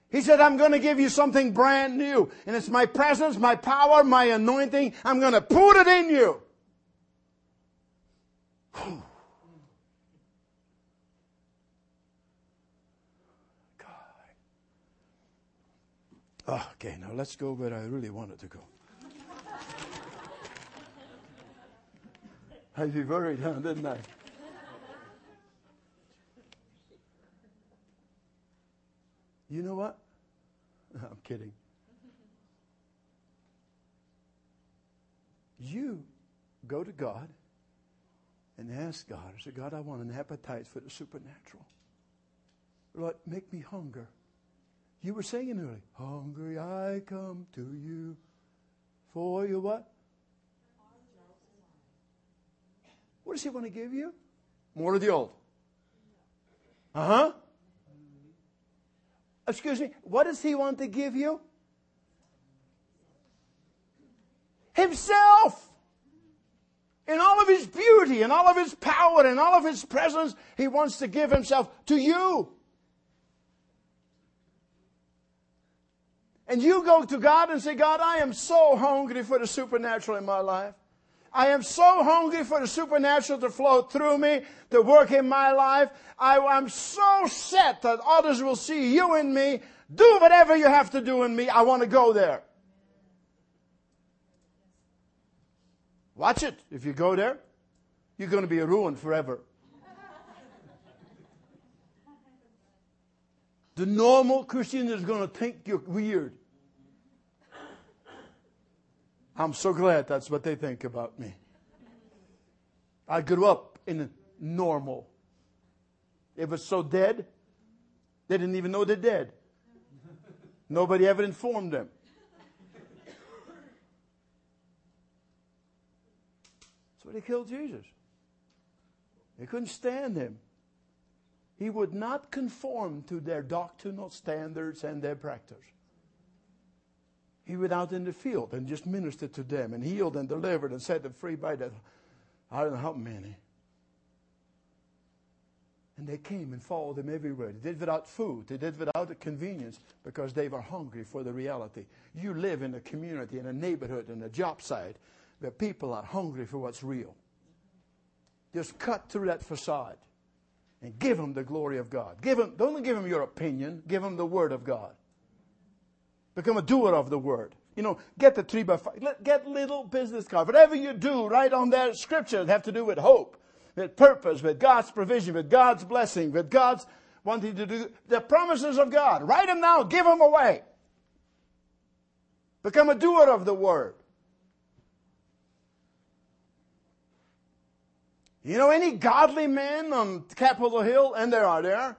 He said, I'm going to give you something brand new. And it's my presence, my power, my anointing. I'm going to put it in you. God. Oh, okay, now let's go where I really wanted to go. <laughs> I'd be worried, huh, didn't I? You know what? <laughs> I'm kidding. You go to God and ask God, I say, God, I want an appetite for the supernatural. Lord, make me hunger. You were saying earlier, hungry I come to you for your what? What does he want to give you? More of the old. Uh huh. Excuse me, what does he want to give you? Himself! In all of his beauty, in all of his power, in all of his presence, he wants to give himself to you. And you go to God and say, God, I am so hungry for the supernatural in my life. I am so hungry for the supernatural to flow through me, to work in my life. I, am so set that others will see you in me. Do whatever you have to do in me. I want to go there. Watch it. If you go there, you're going to be ruined forever. The normal Christian is going to think you're weird. I'm so glad that's what they think about me. I grew up in normal. It was so dead, they didn't even know they're dead. Nobody ever informed them. So they killed Jesus. They couldn't stand him. He would not conform to their doctrinal standards and their practice. He went out in the field and just ministered to them and healed and delivered and set them free by that. I don't know how many. And they came and followed him everywhere. They did without food. They did without the convenience because they were hungry for the reality. You live in a community, in a neighborhood, in a job site where people are hungry for what's real. Just cut through that facade and give them the glory of God. Give them, don't give them your opinion, give them the word of God. Become a doer of the word. You know, get the three by five, get little business cards. Whatever you do, write on there scriptures have to do with hope, with purpose, with God's provision, with God's blessing, with God's wanting to do the promises of God. Write them down, give them away. Become a doer of the word. You know any godly men on Capitol Hill? And there are there.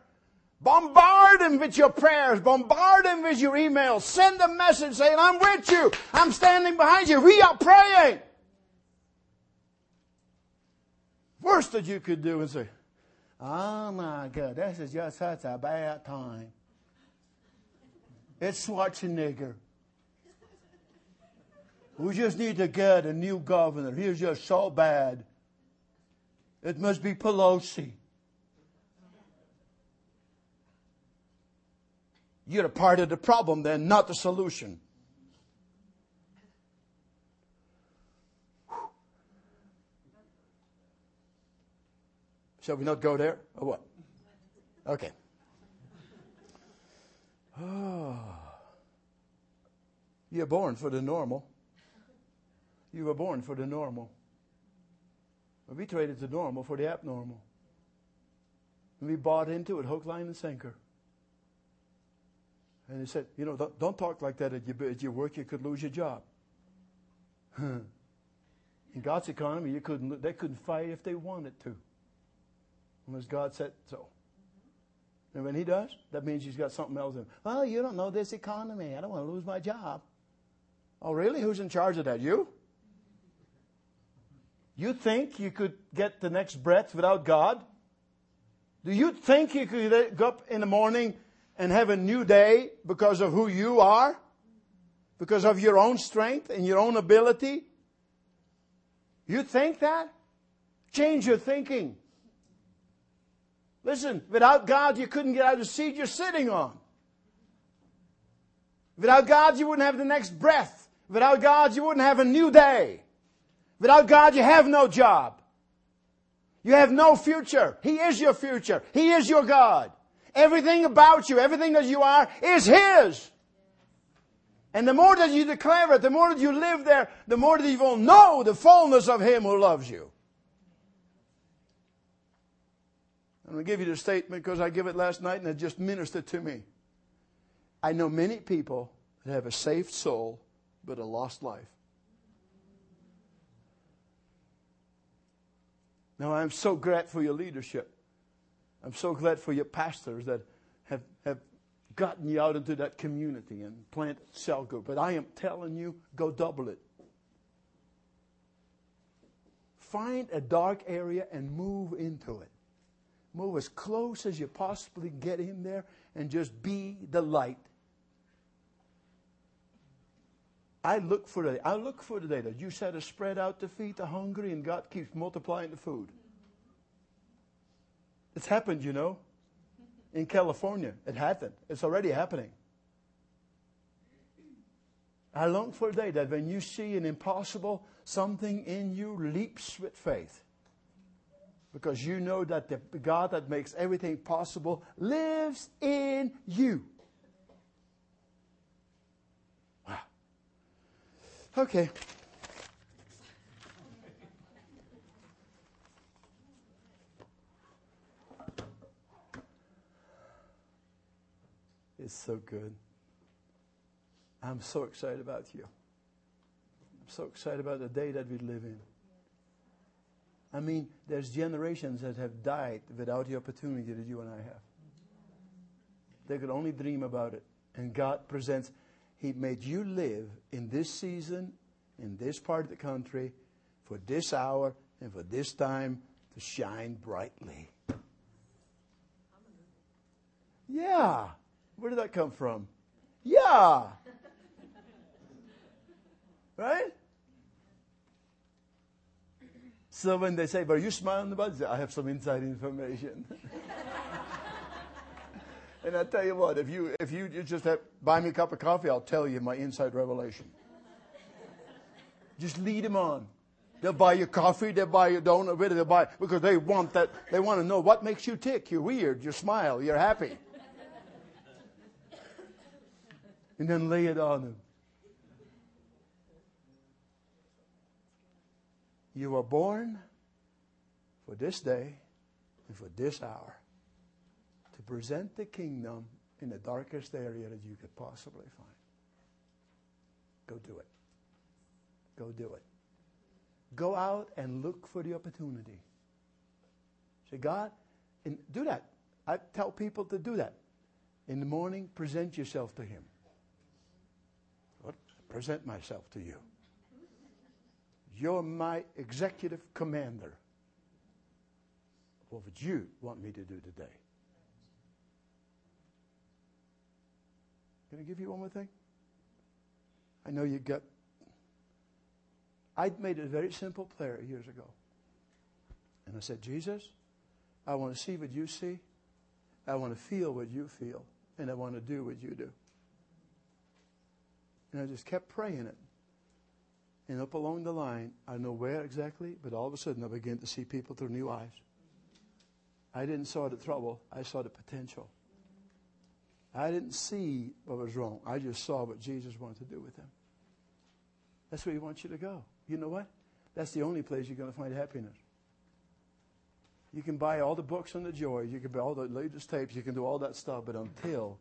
Bombard him with your prayers. Bombard him with your emails. Send a message saying, I'm with you. I'm standing behind you. We are praying. Worst that you could do is say, Oh my God, this is just such a bad time. It's Schwarzenegger. We just need to get a new governor. He's just so bad. It must be Pelosi. You're a part of the problem then, not the solution. Shall we not go there or what? Okay. Oh. You're born for the normal. You were born for the normal. But we traded the normal for the abnormal. And we bought into it hook, line, and sinker. And he said, You know, don't, don't talk like that at your, at your work. You could lose your job. <laughs> In God's economy, you couldn't, they couldn't fight if they wanted to. Unless God said so. And when he does, that means he's got something else in him. Well, you don't know this economy. I don't want to lose my job. Oh, really? Who's in charge of that? You? You think you could get the next breath without God? Do you think you could get up in the morning and have a new day because of who you are? Because of your own strength and your own ability? You think that? Change your thinking. Listen, without God, you couldn't get out of the seat you're sitting on. Without God, you wouldn't have the next breath. Without God, you wouldn't have a new day. Without God, you have no job. You have no future. He is your future. He is your God. Everything about you, everything that you are, is His. And the more that you declare it, the more that you live there, the more that you will know the fullness of Him who loves you. I'm going to give you the statement because I give it last night and it just ministered to me. I know many people that have a saved soul but a lost life. Now, I'm so grateful for your leadership. I'm so glad for your pastors that have, have gotten you out into that community and planted cell group. But I am telling you, go double it. Find a dark area and move into it. Move as close as you possibly get in there and just be the light. I look for the I look for the day that you set a spread out to feed the hungry and God keeps multiplying the food. It's happened, you know. In California, it happened. It's already happening. I long for a day that when you see an impossible, something in you leaps with faith. Because you know that the God that makes everything possible lives in you. Wow. Okay. It's so good. I'm so excited about you. I'm so excited about the day that we live in. I mean, there's generations that have died without the opportunity that you and I have. They could only dream about it. And God presents, He made you live in this season, in this part of the country, for this hour and for this time to shine brightly. Yeah. Where did that come from? Yeah. Right? So when they say, "Are you smiling about it?" I have some inside information. <laughs> and I tell you what, if you if you just have, buy me a cup of coffee, I'll tell you my inside revelation. Just lead them on. They'll buy you coffee, they'll buy you donut, they'll buy because they want that. They want to know what makes you tick. You're weird. You smile. You're happy. And then lay it on them. You were born for this day and for this hour to present the kingdom in the darkest area that you could possibly find. Go do it. Go do it. Go out and look for the opportunity. Say, God, and do that. I tell people to do that. In the morning, present yourself to Him. Present myself to you. You're my executive commander what would you want me to do today? Can I give you one more thing? I know you got. I made a very simple prayer years ago. And I said, Jesus, I want to see what you see. I want to feel what you feel. And I want to do what you do. And I just kept praying it. And up along the line, I don't know where exactly, but all of a sudden I began to see people through new eyes. I didn't saw the trouble, I saw the potential. I didn't see what was wrong. I just saw what Jesus wanted to do with them. That's where he wants you to go. You know what? That's the only place you're going to find happiness. You can buy all the books on the joy, you can buy all the latest tapes, you can do all that stuff, but until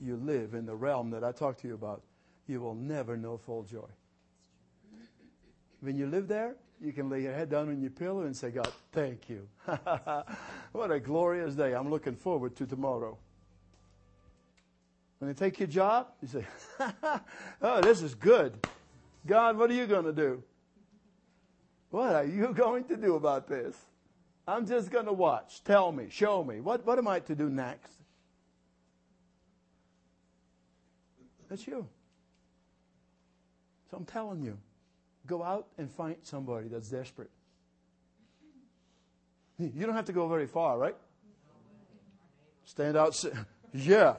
you live in the realm that I talked to you about, you will never know full joy. When you live there, you can lay your head down on your pillow and say, God, thank you. <laughs> what a glorious day. I'm looking forward to tomorrow. When they take your job, you say, <laughs> oh, this is good. God, what are you going to do? What are you <laughs> going to do about this? I'm just going to watch. Tell me. Show me. What, what am I to do next? That's you. So I'm telling you. Go out and find somebody that's desperate. You don't have to go very far, right? Stand out. <laughs> Yeah.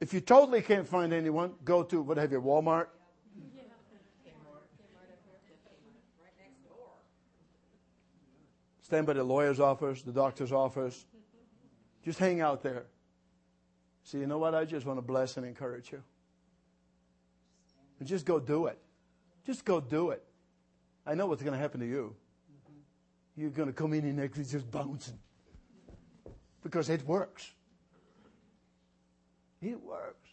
If you totally can't find anyone, go to, what have you, Walmart? Stand by the lawyer's office, the doctor's office. Just hang out there. See, you know what? I just want to bless and encourage you. And just go do it. Just go do it. I know what's going to happen to you. Mm-hmm. You're going to come in and actually just bouncing. Because it works. It works.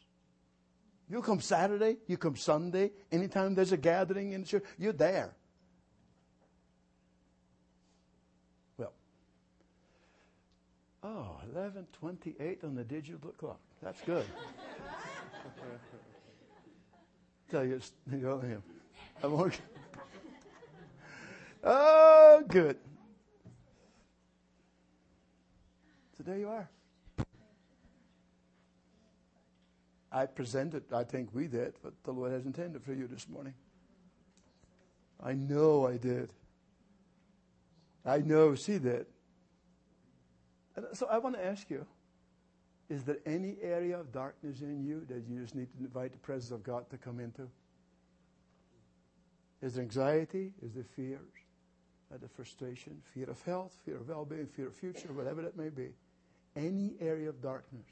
You come Saturday, you come Sunday, anytime there's a gathering in the church, you're there. Well, oh, 11.28 on the digital clock. That's good. <laughs> Tell you, you know him. I'm okay. Oh, good. So there you are. I presented, I think we did, but the Lord has intended for you this morning. I know I did. I know she did. So I want to ask you is there any area of darkness in you that you just need to invite the presence of God to come into? Is there anxiety? Is there fears? Is there frustration? Fear of health, fear of well being, fear of future, whatever that may be. Any area of darkness.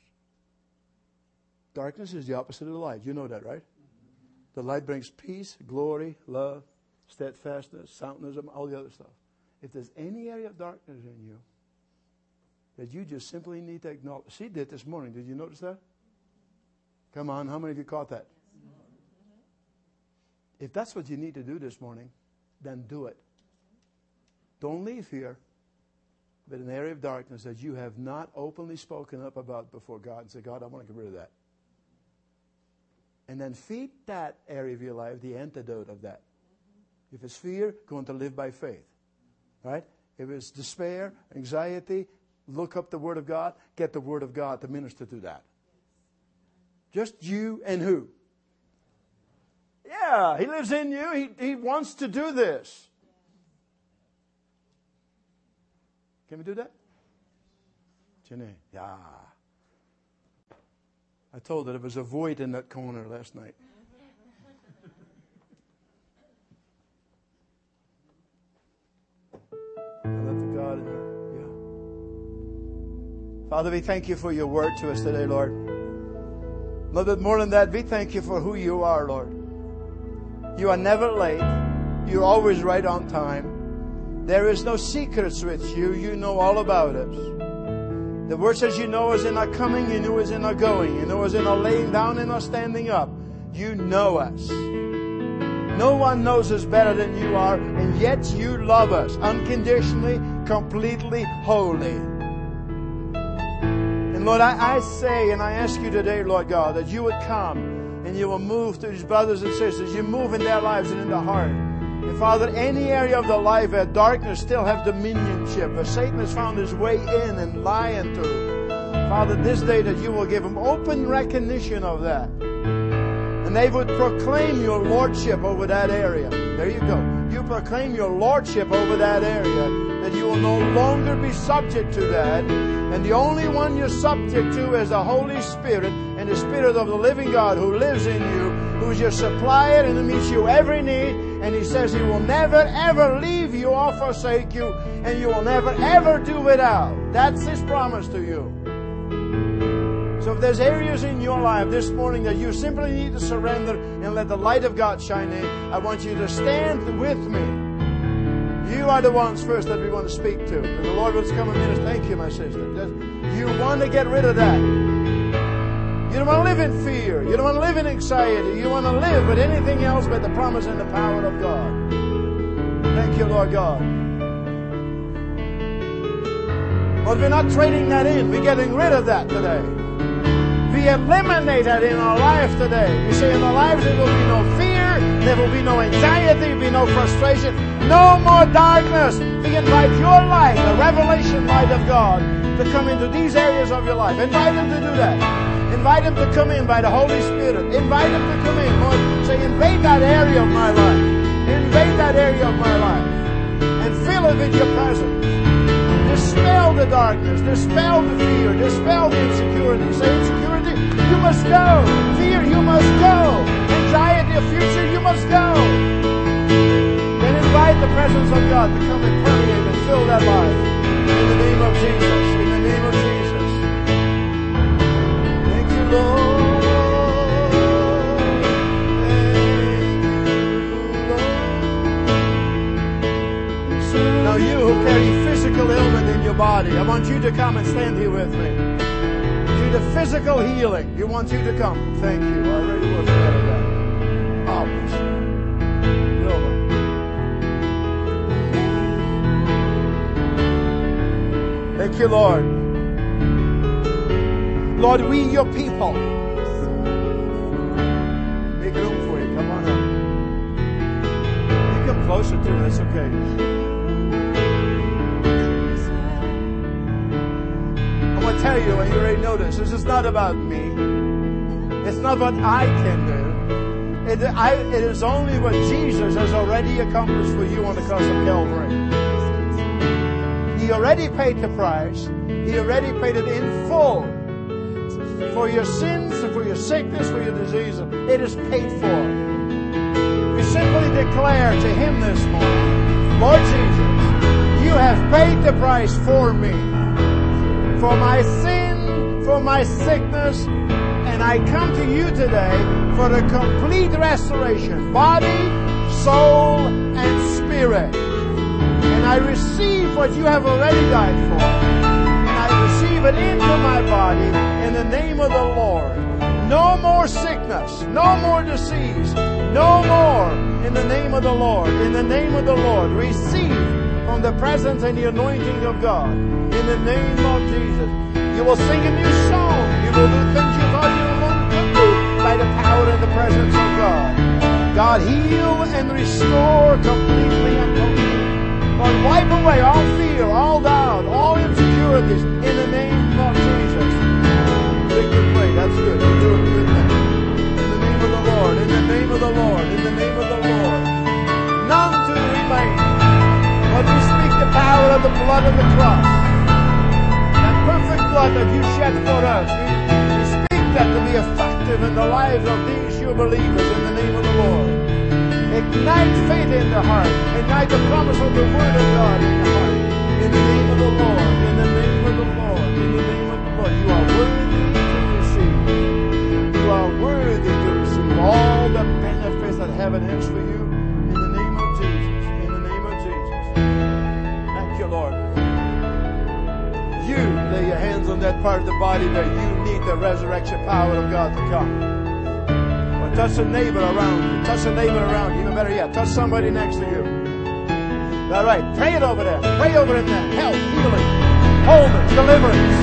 Darkness is the opposite of the light. You know that, right? The light brings peace, glory, love, steadfastness, soundness, all the other stuff. If there's any area of darkness in you that you just simply need to acknowledge. She did this morning. Did you notice that? Come on, how many of you caught that? If that's what you need to do this morning, then do it. Don't leave here with an area of darkness that you have not openly spoken up about before God and say, God, I want to get rid of that. And then feed that area of your life the antidote of that. If it's fear, go on to live by faith. Right? If it's despair, anxiety, look up the Word of God, get the Word of God to minister to that. Just you and who? Yeah, He lives in you. He, he wants to do this. Can we do that? Jenny, yeah. I told her there was a void in that corner last night. Father, we thank you for your word to us today, Lord. A little bit more than that, we thank you for who you are, Lord. You are never late. You're always right on time. There is no secrets with you. You know all about us. The word says you know us in our coming, you know us in our going, you know us in our laying down and our standing up. You know us. No one knows us better than you are, and yet you love us unconditionally, completely, wholly. And Lord, I, I say and I ask you today, Lord God, that you would come and you will move through these brothers and sisters. You move in their lives and in their heart. And Father, any area of their life where darkness still have dominionship, where Satan has found his way in and lying into, Father, this day that you will give them open recognition of that. And they would proclaim your lordship over that area. There you go. You proclaim your lordship over that area. That you will no longer be subject to that. And the only one you're subject to is the Holy Spirit and the Spirit of the living God who lives in you, who's your supplier and who meets you every need. And He says He will never ever leave you or forsake you, and you will never ever do without. That's His promise to you. So if there's areas in your life this morning that you simply need to surrender and let the light of God shine in, I want you to stand with me. You are the ones first that we want to speak to. And the Lord wants to come and minister. Thank you, my sister. You want to get rid of that. You don't want to live in fear. You don't want to live in anxiety. You want to live with anything else but the promise and the power of God. Thank you, Lord God. But we're not trading that in. We're getting rid of that today. We eliminate that in our life today. We say in our lives there will be no fear, there will be no anxiety, there will be no frustration, no more darkness. We invite your light, the revelation light of God, to come into these areas of your life. Invite Him to do that. Invite Him to come in by the Holy Spirit. Invite Him to come in. Lord, say, invade that area of my life. Invade that area of my life. And fill it with your presence. Dispel the darkness. Dispel the fear. Dispel the insecurity. Say, insecurity, you must go. Fear, you must go. Anxiety of future, must go. Then invite the presence of God to come and permeate and fill that life. In the name of Jesus. In the name of Jesus. Thank you, Lord. Thank you, Lord. Now you who carry physical ailment in your body, I want you to come and stand here with me. See the physical healing. You want you to come. Thank you. I really was Obvious. Thank you, Lord. Lord, we your people. Make room for you. Come on up. You come closer to it. It's okay. I want to tell you, and you already know this, this is not about me. It's not what I can do. It, I, it is only what Jesus has already accomplished for you on the cross of Calvary. He already paid the price. He already paid it in full for your sins, for your sickness, for your disease. It is paid for. We simply declare to Him this morning, Lord Jesus, you have paid the price for me, for my sin, for my sickness, I come to you today for the complete restoration, body, soul, and spirit. And I receive what you have already died for. And I receive it into my body in the name of the Lord. No more sickness, no more disease, no more in the name of the Lord. In the name of the Lord, receive from the presence and the anointing of God. In the name of Jesus. You will sing a new song. You will do things us. We, speak that to be effective in the lives of these your believers in the name of the Lord. Ignite faith in the heart. Ignite the promise of the Word of God in the heart. In the name of the Lord. In the name of the Lord. In the name of the Lord. You are worthy to receive. You are worthy to receive all the benefits that heaven has for you. In the name of Jesus. In the name of Jesus. Thank you, Lord. Lay your hands on that part of the body where you need the resurrection power of God to come. Or touch a neighbor around you. Touch a neighbor around you. Even better yet, touch somebody next to you. All right, pray it over there. Pray over in there. Health, healing, wholeness, deliverance.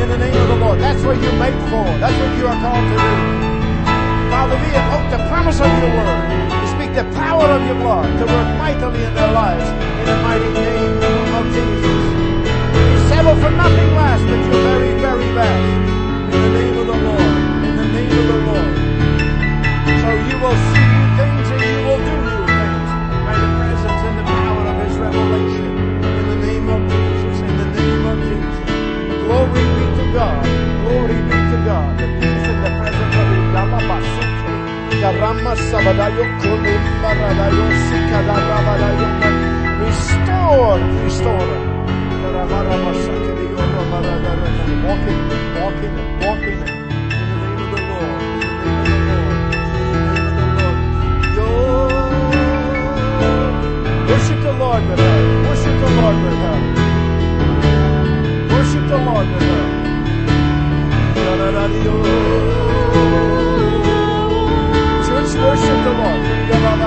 In the name of the Lord. That's what you're made for. That's what you are called to do. Father, we invoke the promise of your word. We speak the power of your blood to work mightily in their lives. In the mighty name of Jesus. Settle for nothing less but your very, very best. In the name of the Lord. In the name of the Lord. So you will see new things and you will do new things by the presence and the power of His revelation. In the name of Jesus. In the name of Jesus. Glory be to God. Glory be to God. The peace and the presence of Baradayo Sikadarabadayo. Restore, restore. Walking, walking, walking in the name of the Lord. In the name of the Lord. In the name of the Lord. Worship the Lord with her. Worship the Lord with her. Worship the Lord with her. Church, worship the Lord. You're all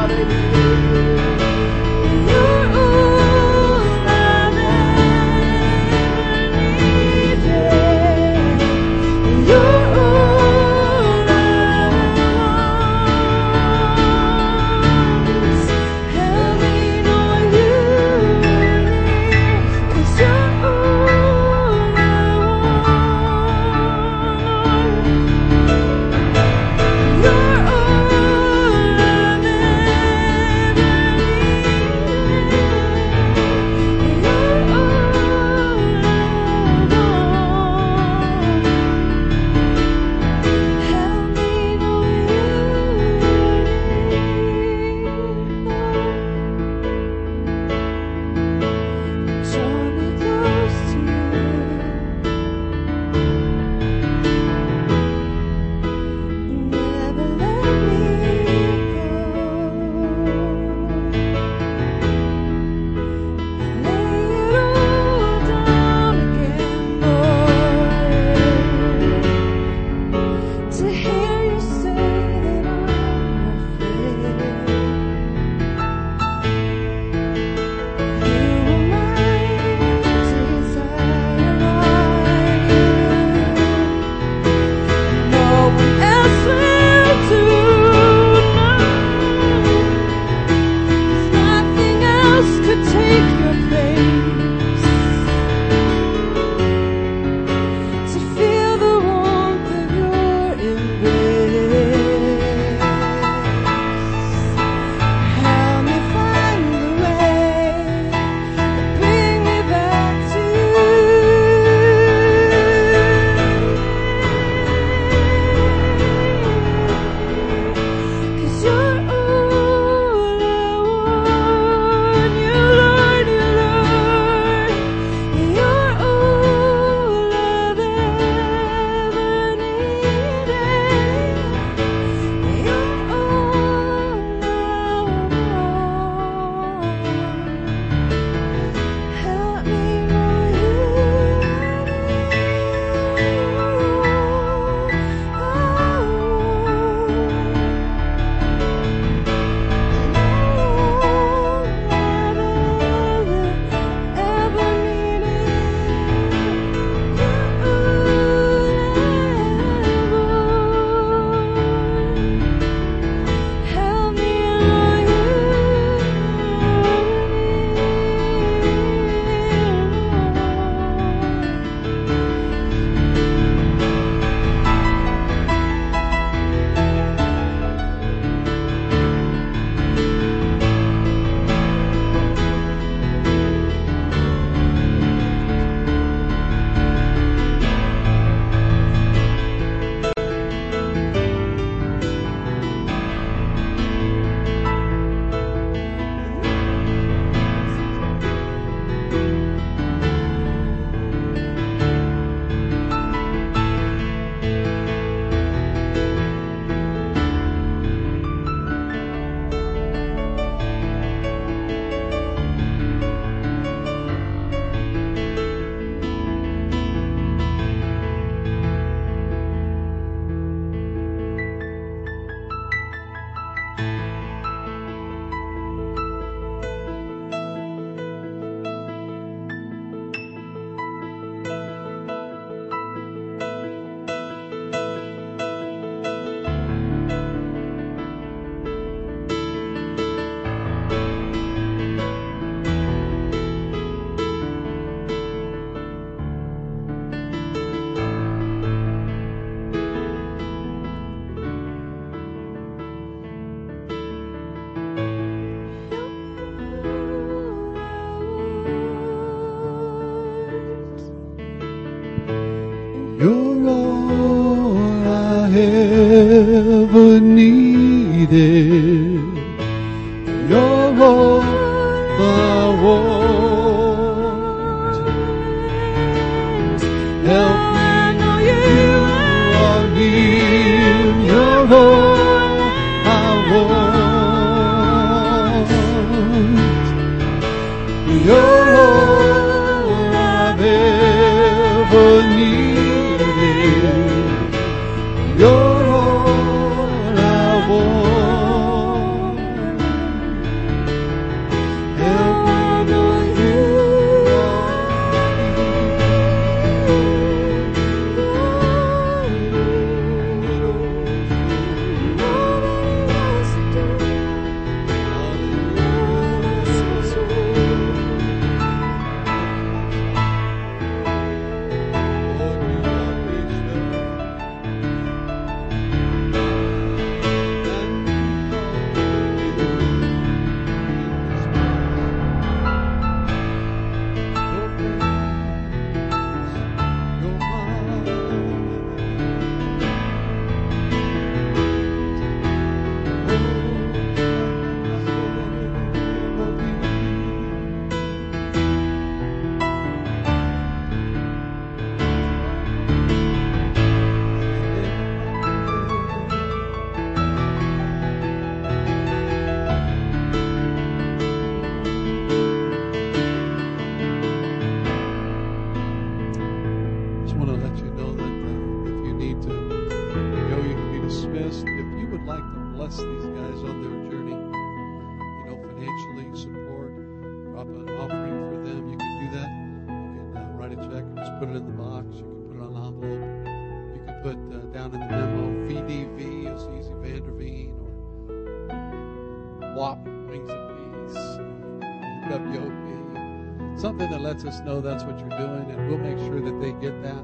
know that's what you're doing, and we'll make sure that they get that.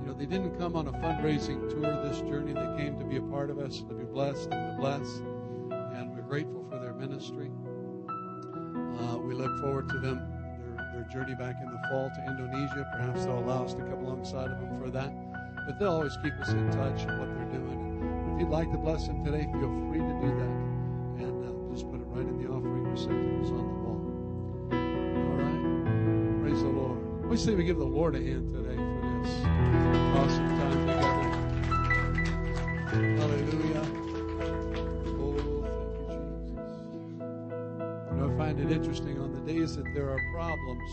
You know, they didn't come on a fundraising tour this journey. They came to be a part of us, to be blessed and to bless. And we're grateful for their ministry. Uh, we look forward to them, their, their journey back in the fall to Indonesia. Perhaps they'll allow us to come alongside of them for that. But they'll always keep us in touch on what they're doing. And if you'd like to bless them today, feel free to do that. And uh, just put it right in the offering receptacles on the wall. We say we give the Lord a hand today for this awesome time together. Hallelujah. Oh, thank you, Jesus. You know, I find it interesting on the days that there are problems.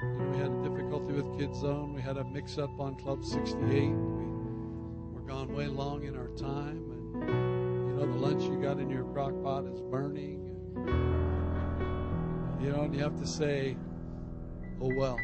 You know, we had a difficulty with Kids Zone. We had a mix-up on Club 68. We were gone way long in our time, and you know, the lunch you got in your crock pot is burning. And, you know, and you have to say, oh well.